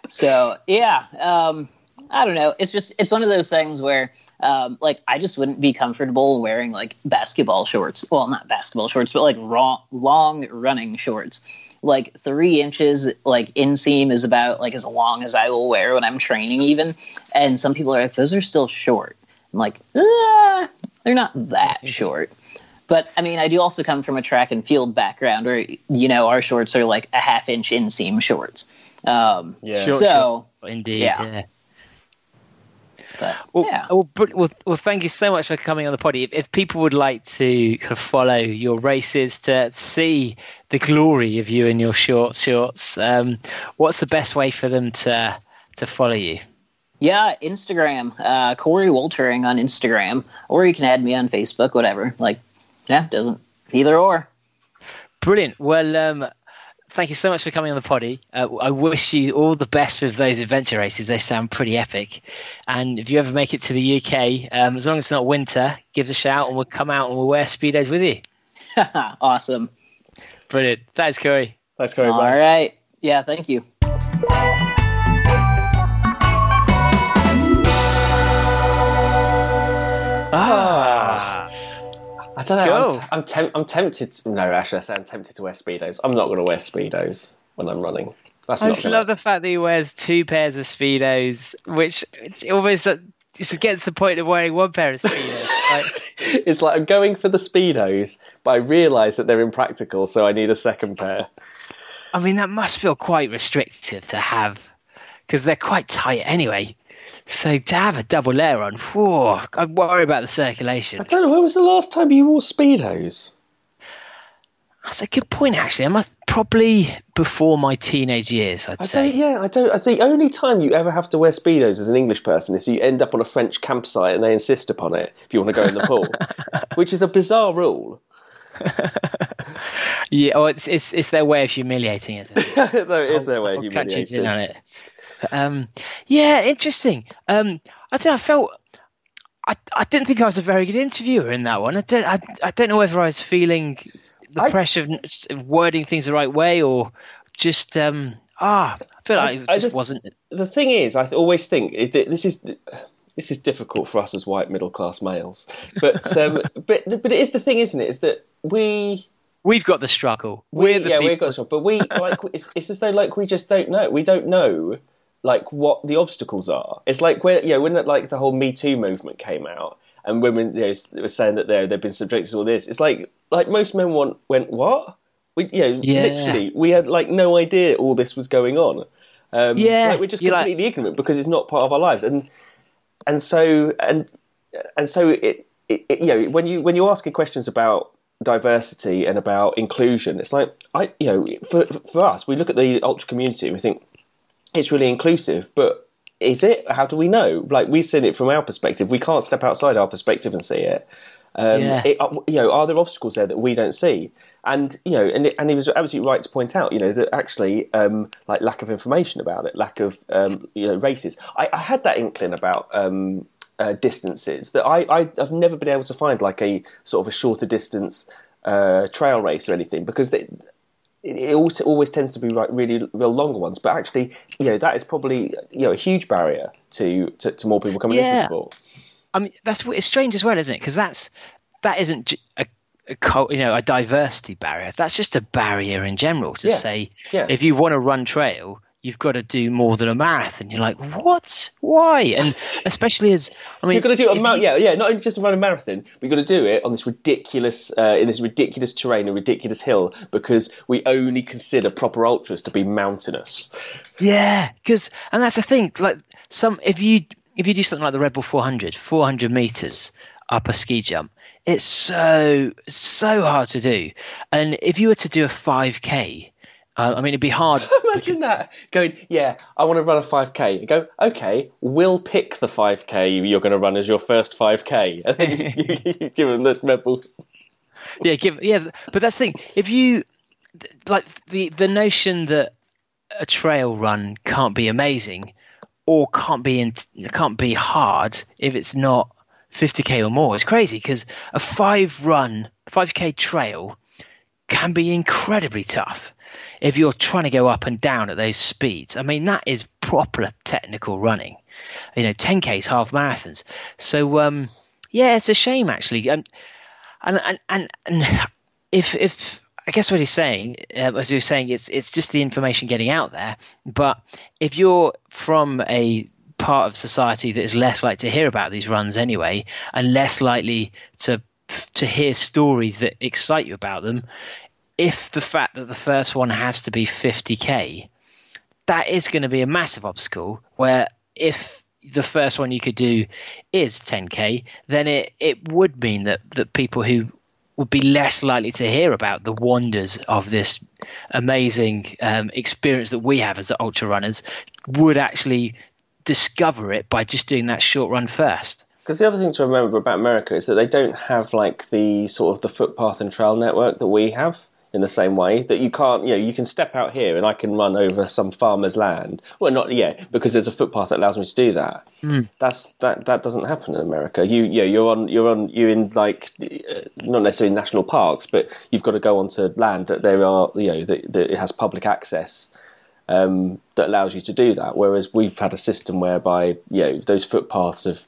So yeah, um, I don't know. It's just it's one of those things where um, like I just wouldn't be comfortable wearing like basketball shorts. Well, not basketball shorts, but like raw, long running shorts. Like three inches, like inseam is about like as long as I will wear when I'm training, even. And some people are like, those are still short. I'm like, ah, they're not that short. But I mean, I do also come from a track and field background where you know our shorts are like a half inch inseam shorts. Um, Yeah. Sure, so, Indeed. Yeah. yeah. But Well, yeah. well, well, well, thank you so much for coming on the poddy. If, if people would like to follow your races to see the glory of you in your short shorts, um, what's the best way for them to to follow you? Yeah, Instagram, uh, Coree Woltering on Instagram, or you can add me on Facebook, whatever. Like, yeah, doesn't either or. Brilliant. Well, um, thank you so much for coming on the poddy. Uh, I wish you all the best with those adventure races. They sound pretty epic. And if you ever make it to the UK, um, as long as it's not winter, give us a shout and we'll come out and we'll wear speedos with you. awesome. Brilliant. Thanks, Coree. Let's go. All right. Yeah, thank you. Ah. I don't know. I'm, I'm, tem- I'm tempted. To, no, actually, I say I'm tempted to wear speedos. I'm not going to wear speedos when I'm running. That's I just gonna- love the fact that he wears two pairs of speedos, which it's almost uh, just gets the point of wearing one pair of speedos. like, It's like I'm going for the speedos, but I realise that they're impractical, so I need a second pair. I mean, that must feel quite restrictive to have because they're quite tight anyway. So to have a double layer on, whew, I worry about the circulation. I don't know. When was the last time you wore speedos? That's a good point, actually. I must probably before my teenage years, I'd I say. don't. Yeah, I don't. I the only time you ever have to wear speedos as an English person is you end up on a French campsite and they insist upon it if you want to go in the pool, which is a bizarre rule. Yeah, oh, it's, it's it's their way of humiliating it. Though it is their way of Whole country's in humiliating. on it. Um, yeah, interesting. Um, I don't I felt I, I didn't think I was a very good interviewer in that one. I don't I, I don't know whether I was feeling the I- pressure of wording things the right way or just um ah I feel like it just, just- wasn't. the thing is, I always think this is this is difficult for us as white middle class males, but um, but but it is the thing, isn't it? Is that we We've got the struggle. we We're the yeah people. we've got some, but we like it's, it's as though like we just don't know. We don't know like what the obstacles are. It's like when you know when like the whole Me Too movement came out and women you know, were saying that they they've been subjected to all this. It's like like most men want went what we you know Yeah. literally we had like no idea all this was going on. Um, Yeah, like, we're just you're like- completely ignorant because it's not part of our lives and and so and and so it, it, it you know when you when you ask questions about diversity and about inclusion it's like i you know for for us we look at the ultra community and we think it's really inclusive but is it how do we know like we've seen it from our perspective we can't step outside our perspective and see it Um, Yeah. it, uh, you know, are there obstacles there that we don't see? And you know, and, and he was absolutely right to point out, you know, that actually, um, like lack of information about it, lack of um, you know races. I, I had that inkling about um, uh, distances that I, I I've never been able to find like a sort of a shorter distance uh, trail race or anything because they, it, it always, always tends to be like really real longer ones. But actually, you know, that is probably you know a huge barrier to to, to more people coming into the sport. I mean, that's it's strange as well, isn't it? Because that's that isn't a, a you know a diversity barrier. That's just a barrier in general to Yeah. say Yeah. if you want to run trail, you've got to do more than a marathon. You're like, what? Why? And especially as I mean, You've got to do a Mount, you- yeah, yeah, not just run a marathon, but you've got to do it on this ridiculous, uh, in this ridiculous terrain, a ridiculous hill, because we only consider proper ultras to be mountainous. Yeah, because and that's the thing. Like some, if you if you do something like the Red Bull 400, 400 meters up a ski jump, it's so so hard to do. And if you were to do a 5k, uh, I mean, it'd be hard. Imagine that going, yeah, I want to run a 5k. You go, okay, we'll pick the 5k you're going to run as your first 5k. And then you, you give them the Bull. yeah, give yeah. But that's the thing. If you like the the notion that a trail run can't be amazing or can't be in, can't be hard if it's not 50k or more is crazy because a five run 5k trail can be incredibly tough if you're trying to go up and down at those speeds. I mean that is proper technical running. You know, 10k's half marathons. So um, yeah, it's a shame actually. Um, and and and, and if if I guess what he's saying, uh, as was saying, it's it's just the information getting out there. But if you're from a part of society that is less likely to hear about these runs anyway, and less likely to to hear stories that excite you about them, if the fact that the first one has to be 50k, that is going to be a massive obstacle. Where if the first one you could do is 10k, then it, it would mean that, that people who would be less likely to hear about the wonders of this amazing um, experience that we have as the ultra runners would actually discover it by just doing that short run first. Because the other thing to remember about America is that they don't have like the sort of the footpath and trail network that we have in the same way that you can't, you know, you can step out here and I can run over some farmer's land. Well, not yet, because there's a footpath that allows me to do that. That's that that doesn't happen in America. You, yeah, you're on, you're on, you're in like uh, not necessarily national parks, but you've got to go onto land that there are, you know, that, that it has public access um, that allows you to do that. Whereas we've had a system whereby you know those footpaths have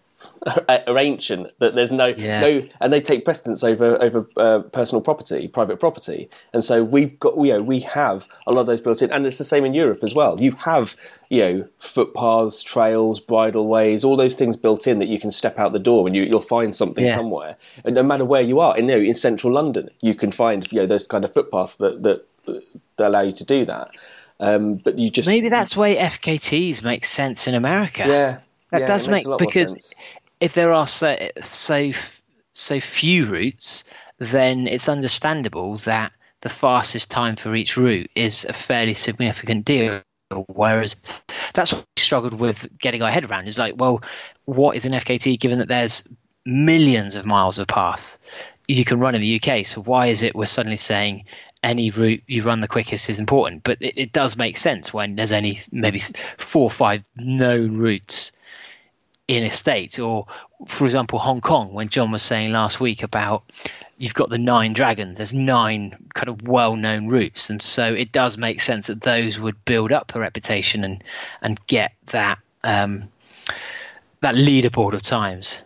are ancient that there's no Yeah. no and they take precedence over over uh, personal property private property and so we've got you know we have a lot of those built in and it's the same in Europe as well you have you know footpaths trails bridleways, all those things built in that you can step out the door and you, you'll find something Yeah. somewhere and no matter where you are in you know in central London you can find you know those kind of footpaths that that, that allow you to do that um, but you just Maybe that's why FKTs make sense in America. yeah that yeah, does make because if there are so so so few routes, then it's understandable that the fastest time for each route is a fairly significant deal. Whereas that's what we struggled with getting our head around. Is like, well, what is an FKT given that there's millions of miles of path you can run in the UK? So why is it we're suddenly saying any route you run the quickest is important? But it, it does make sense when there's only maybe four or five known routes in a state or for example hong kong when john was saying last week about you've got the nine dragons there's nine kind of well-known routes and so it does make sense that those would build up a reputation and and get that um that leaderboard of times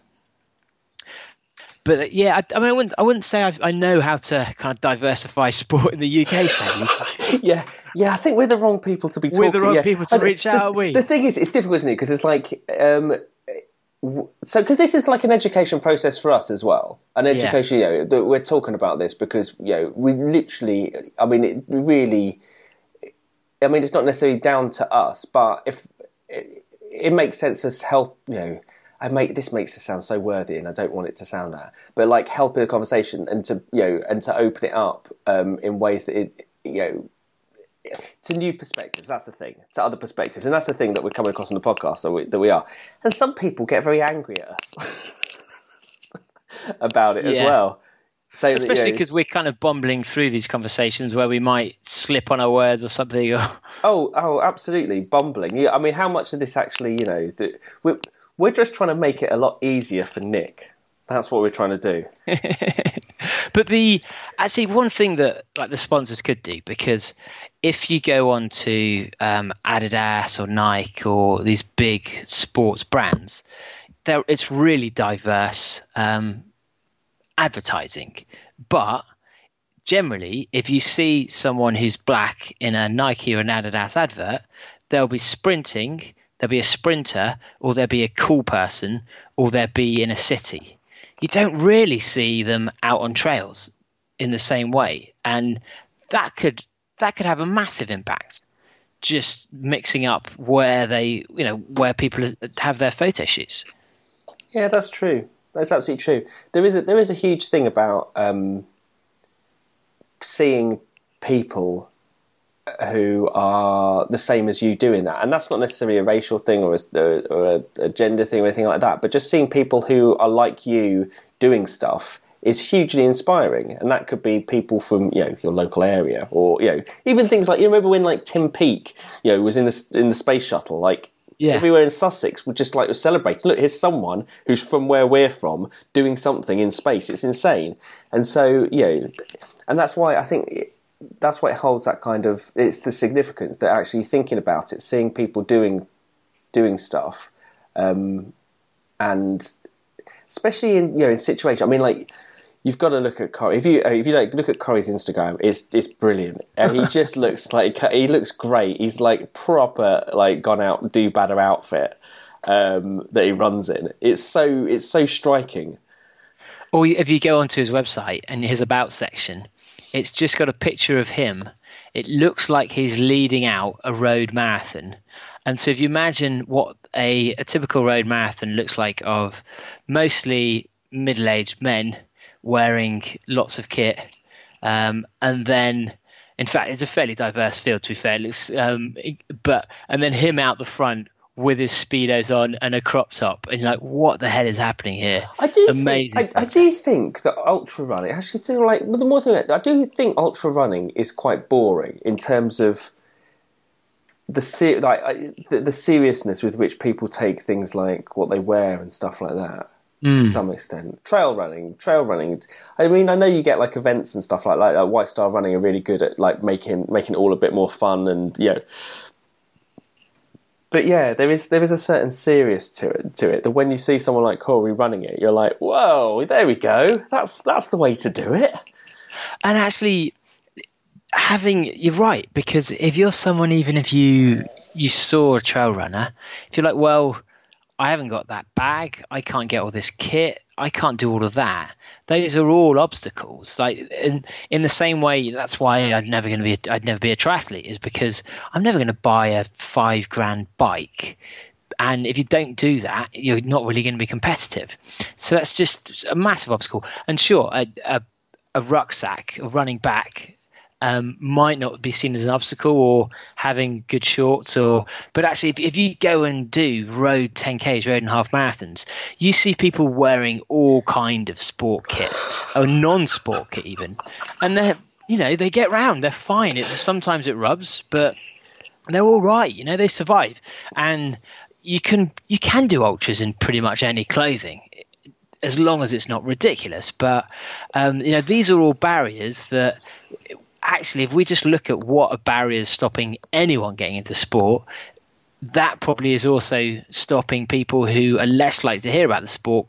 but uh, yeah, I, I mean, I wouldn't, I wouldn't say I've, I know how to kind of diversify sport in the UK. Sadly, yeah, yeah. I think we're the wrong people to be talking. We're the wrong yeah. people to the- reach out, the, aren't we? The thing is, it's difficult, isn't it? Because it's like, um, so because this is like an education process for us as well. An education, you know, we're talking about this because you know we literally. I mean, it really. I mean, it's not necessarily down to us, but if it, it makes sense as help, you know. I make this makes it sound so worthy, and I don't want it to sound that. But like helping the conversation and to you know and to open it up um, in ways that it you know to new perspectives. That's the thing. To other perspectives, and that's the thing that we're coming across on the podcast that we, that we are. And some people get very angry at us about it as well. So that, you Especially know- because we're kind of bumbling through these conversations where we might slip on our words or something. Or Oh, oh, absolutely, bumbling. Yeah, I mean, how much of this actually, you know, that we're we're just trying to make it a lot easier for Nick. That's what we're trying to do. but the actually one thing that like the sponsors could do because if you go on to um, Adidas or Nike or these big sports brands, it's really diverse um, advertising, but generally, if you see someone who's black in a Nike or an Adidas advert, they'll be sprinting, there'll be a sprinter, or there'll be a cool person, or there'll be in a city. You don't really see them out on trails in the same way, and that could that could have a massive impact. Just mixing up where they, you know, where people have their photo shoots. Yeah, that's true. That's absolutely true. There is a, there is a huge thing about um, seeing people who are the same as you doing that, and that's not necessarily a racial thing or a, or a, gender thing or anything like that. But just seeing people who are like you doing stuff is hugely inspiring, and that could be people from you know your local area, or you know even things like you remember when like Tim Peake, you know, was in the in the space shuttle, like Yeah. everywhere in Sussex would just like was celebrating. Look, here's someone who's from where we're from doing something in space. It's insane, and so you know, and that's why I think that's why it holds that kind of it's the significance that actually thinking about it, seeing people doing doing stuff, um, and especially in you know in situations. I mean, like you've got to look at Coree. If you if you like look at Coree's Instagram, it's it's brilliant. And he just looks like he looks great. He's like proper like gone out do better outfit um, that he runs in. It's so it's so striking. Or if you go onto his website and his about section, it's just got a picture of him. It looks like he's leading out a road marathon. And so if you imagine what a, a typical road marathon looks like of mostly middle-aged men wearing lots of kit, um, and then in fact it's a fairly diverse field to be fair. Looks, um, but and then him out the front with his speedos on and a crop top, and you're like, what the hell is happening here? I do Amazing. think I, I do think that ultra running. I actually think like well, the more thing I do think ultra running is quite boring in terms of the ser- like I, the, the seriousness with which people take things like what they wear and stuff like that. To hmm. some extent, trail running, trail running. I mean, I know you get like events and stuff like that. Like White Star Running are really good at like making making it all a bit more fun and you know. But yeah, there is there is a certain serious to it to it that when you see someone like Coree running it, you're like, whoa, there we go. That's that's the way to do it. and actually having you're right because if you're someone even if you you saw a trail runner if you're like well i haven't got that bag i can't get all this kit i can't do all of that those are all obstacles like in in the same way that's why i'd never going to be a, i'd never be a triathlete is because i'm never going to buy a five grand bike and if you don't do that, you're not really going to be competitive. So that's just a massive obstacle. And sure, a, a, a rucksack, a running back, um, might not be seen as an obstacle, or having good shorts, or but actually, if, if you go and do road 10ks, road and half marathons, you see people wearing all kind of sport kit, or non-sport kit even, and they're you know they get round, they're fine. It sometimes it rubs, but they're all right. You know, they survive, and you can you can do ultras in pretty much any clothing, as long as it's not ridiculous. But um, you know, these are all barriers that actually, if we just look at what are barriers stopping anyone getting into sport. That probably is also stopping people who are less likely to hear about the sport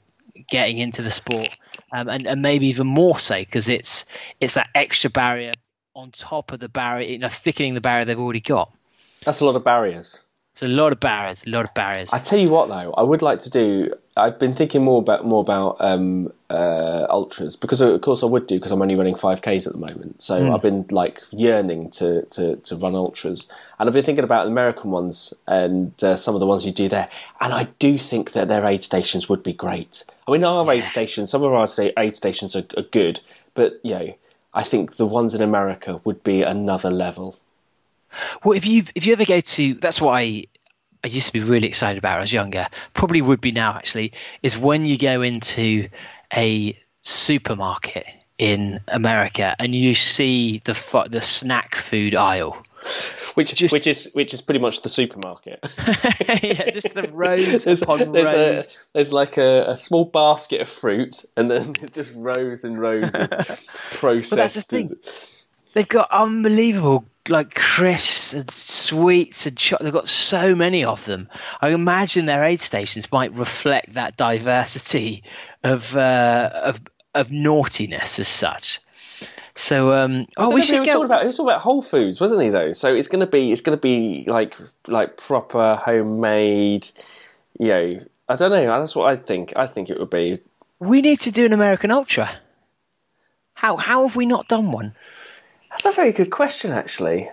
getting into the sport, um, and, and maybe even more so because it's it's that extra barrier on top of the barrier, you know, thickening the barrier they've already got. That's a lot of barriers. It's a lot of barriers, a lot of barriers. I tell you what, though, I would like to do. I've been thinking more about more about um, uh, ultras because, of course, I would do because I'm only running five k's at the moment. So I've been like yearning to, to, to run ultras, and I've been thinking about American ones and uh, some of the ones you do there. And I do think that their aid stations would be great. I mean, our aid stations, some of our say aid stations are, are good, but you know, I think the ones in America would be another level. Well, if you if you ever go to that's what I I used to be really excited about when I was younger. Probably would be now actually. Is when you go into a supermarket in America and you see the the snack food aisle. which Just- which is which is pretty much the supermarket. yeah, just the rows there's, upon there's, rows. a, there's like a, a small basket of fruit, and then just rows and rows of processed. But that's the thing. They've got unbelievable like crisps and sweets and cho- they've got so many of them. I imagine their aid stations might reflect that diversity of uh, of of naughtiness as such. So, um, oh, we should talking about he was talking about Whole Foods, wasn't he? Though, so it's gonna be it's gonna be like like proper homemade. You know, I don't know. That's what I think. I think it would be. We need to do an American Ultra. How how have we not done one? That's a very good question, actually.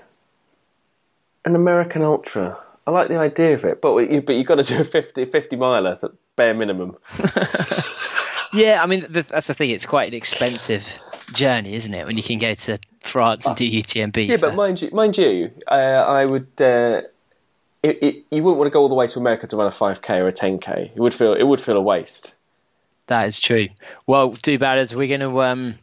An American Ultra. I like the idea of it, but you but you've got to do a 50, 50 miler at bare minimum. Yeah, I mean th- that's the thing. It's quite an expensive journey, isn't it? When you can go to France and do UTMB. Yeah, but mind you, mind you, uh, I would. Uh, it, it, you wouldn't want to go all the way to America to run a five k or a ten k. It would feel it would feel a waste. That is true. Well, do bad as we're going to, um,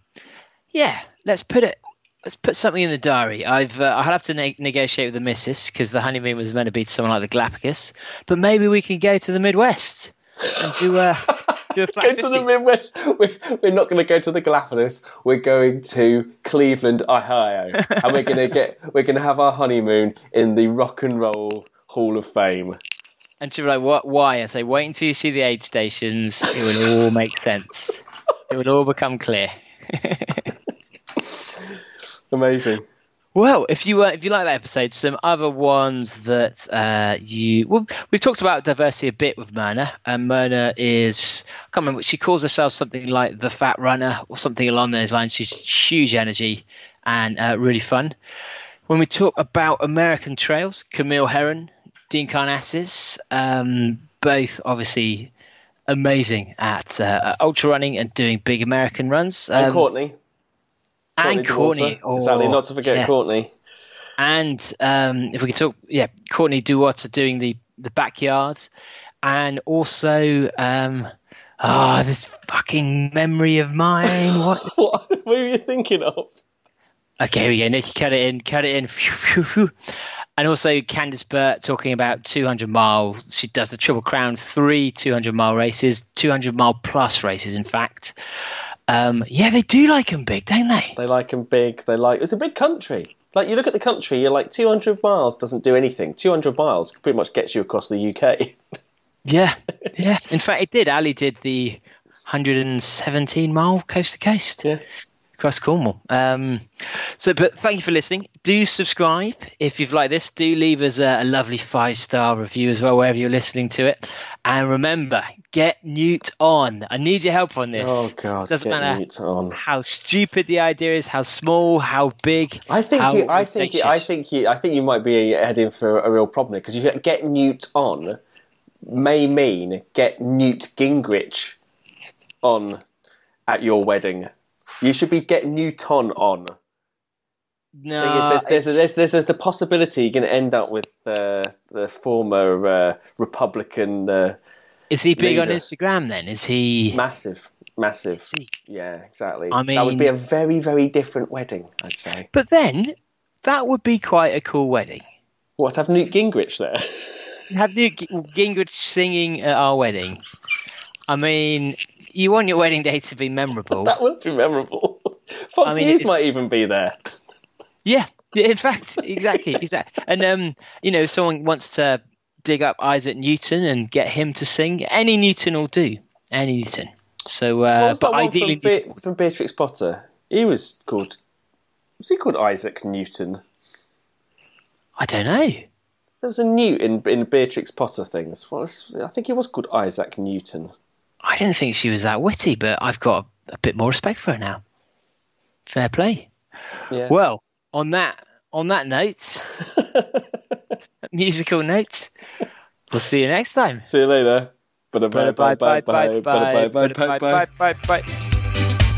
yeah, let's put it. Let's put something in the diary. I've uh, I'll have to ne- negotiate with the missus because the honeymoon was meant to be to someone like the Galapagos, but maybe we can go to the Midwest and do a do a flat Go to the Midwest. We're, we're not going to go to the Galapagos. We're going to Cleveland, Ohio, and we're going to get we're going to have our honeymoon in the Rock and Roll Hall of Fame. And she'll be like, "What? Why?" I say, "Wait until you see the aid stations. It will all make sense. It will all become clear." Amazing. Well, if you uh, if you like that episode, some other ones that uh, you well, we've talked about diversity a bit with Mirna, and Mirna is I can't remember. She calls herself something like the Fat Runner or something along those lines. She's huge energy and uh, really fun. When we talk about American trails, Camille Herron, Dean Karnazes, um, both obviously amazing at uh, ultra running and doing big American runs. And Um, Courtney. And Courtney, Dauwalter. exactly. oh, Not to forget yes. Courtney. And um, if we could talk, yeah, Courtney Dauwalter doing the the backyard, and also, um, oh, this fucking memory of mine. What? What, what were you thinking of? Okay, here we go. Nikki, cut it in, cut it in. And also Candice Burt talking about 200 miles. She does the Triple Crown, three 200 mile races, 200 mile plus races, in fact. Um, yeah, they do like them big, don't they? They like them big. They like it's a big country. Like you look at the country, you're like 200 miles doesn't do anything. 200 miles pretty much gets you across the UK. Yeah, yeah. In fact, it did. Ali did the 117 mile coast to coast Yeah. across Cornwall. Um, so, but thank you for listening. Do subscribe if you've liked this. Do leave us a, a lovely five star review as well wherever you're listening to it. And remember, get Newt on. I need your help on this. Oh God! Doesn't matter Newt on. how stupid the idea is, how small, how big. I think you, I think you, I think you, I think you might be heading for a real problem because you get- Newt on may mean get Newt Gingrich on at your wedding. You should be get Newton on. No, is, there's, there's, there's, there's the possibility you're going to end up with uh, the former uh, Republican uh, is he big on. Instagram then? Is he? massive, massive. he? Yeah, exactly. I mean, that would be a very, very different wedding, I'd say. But then that would be quite a cool wedding. What, have Newt Gingrich there? Have Newt Gingrich singing at our wedding? I mean, you want your wedding day to be memorable. that would be memorable. Fox I mean, News it- might even be there. yeah, yeah, in fact, exactly, exactly. And um, you know, someone wants to dig up Isaac Newton and get him to sing, any Newton will do. Any Newton. So, uh, but ideally, from, Be- from Beatrix Potter? He was called. Was he called Isaac Newton? I don't know. There was a Newt in in Beatrix Potter things. What was, I think he was called Isaac Newton. I didn't think she was that witty, but I've got a, a bit more respect for her now. Fair play. Yeah. Well, on that on that note, musical note. We'll see you next time. See you later. Bye bye bye bye bye bye bye bye bye bye bye.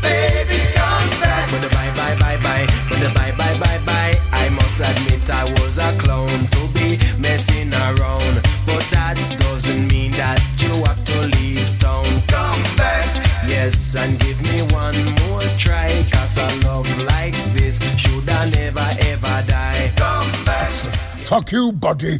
Baby, come back. Bye bye bye bye. Bye bye bye bye. I must admit I was a clown to be messing around, but that doesn't mean that you have to leave town. Come back. Yes, and give me one more try, cause a love like this should I never ever die. Come back. Fuck you, buddy.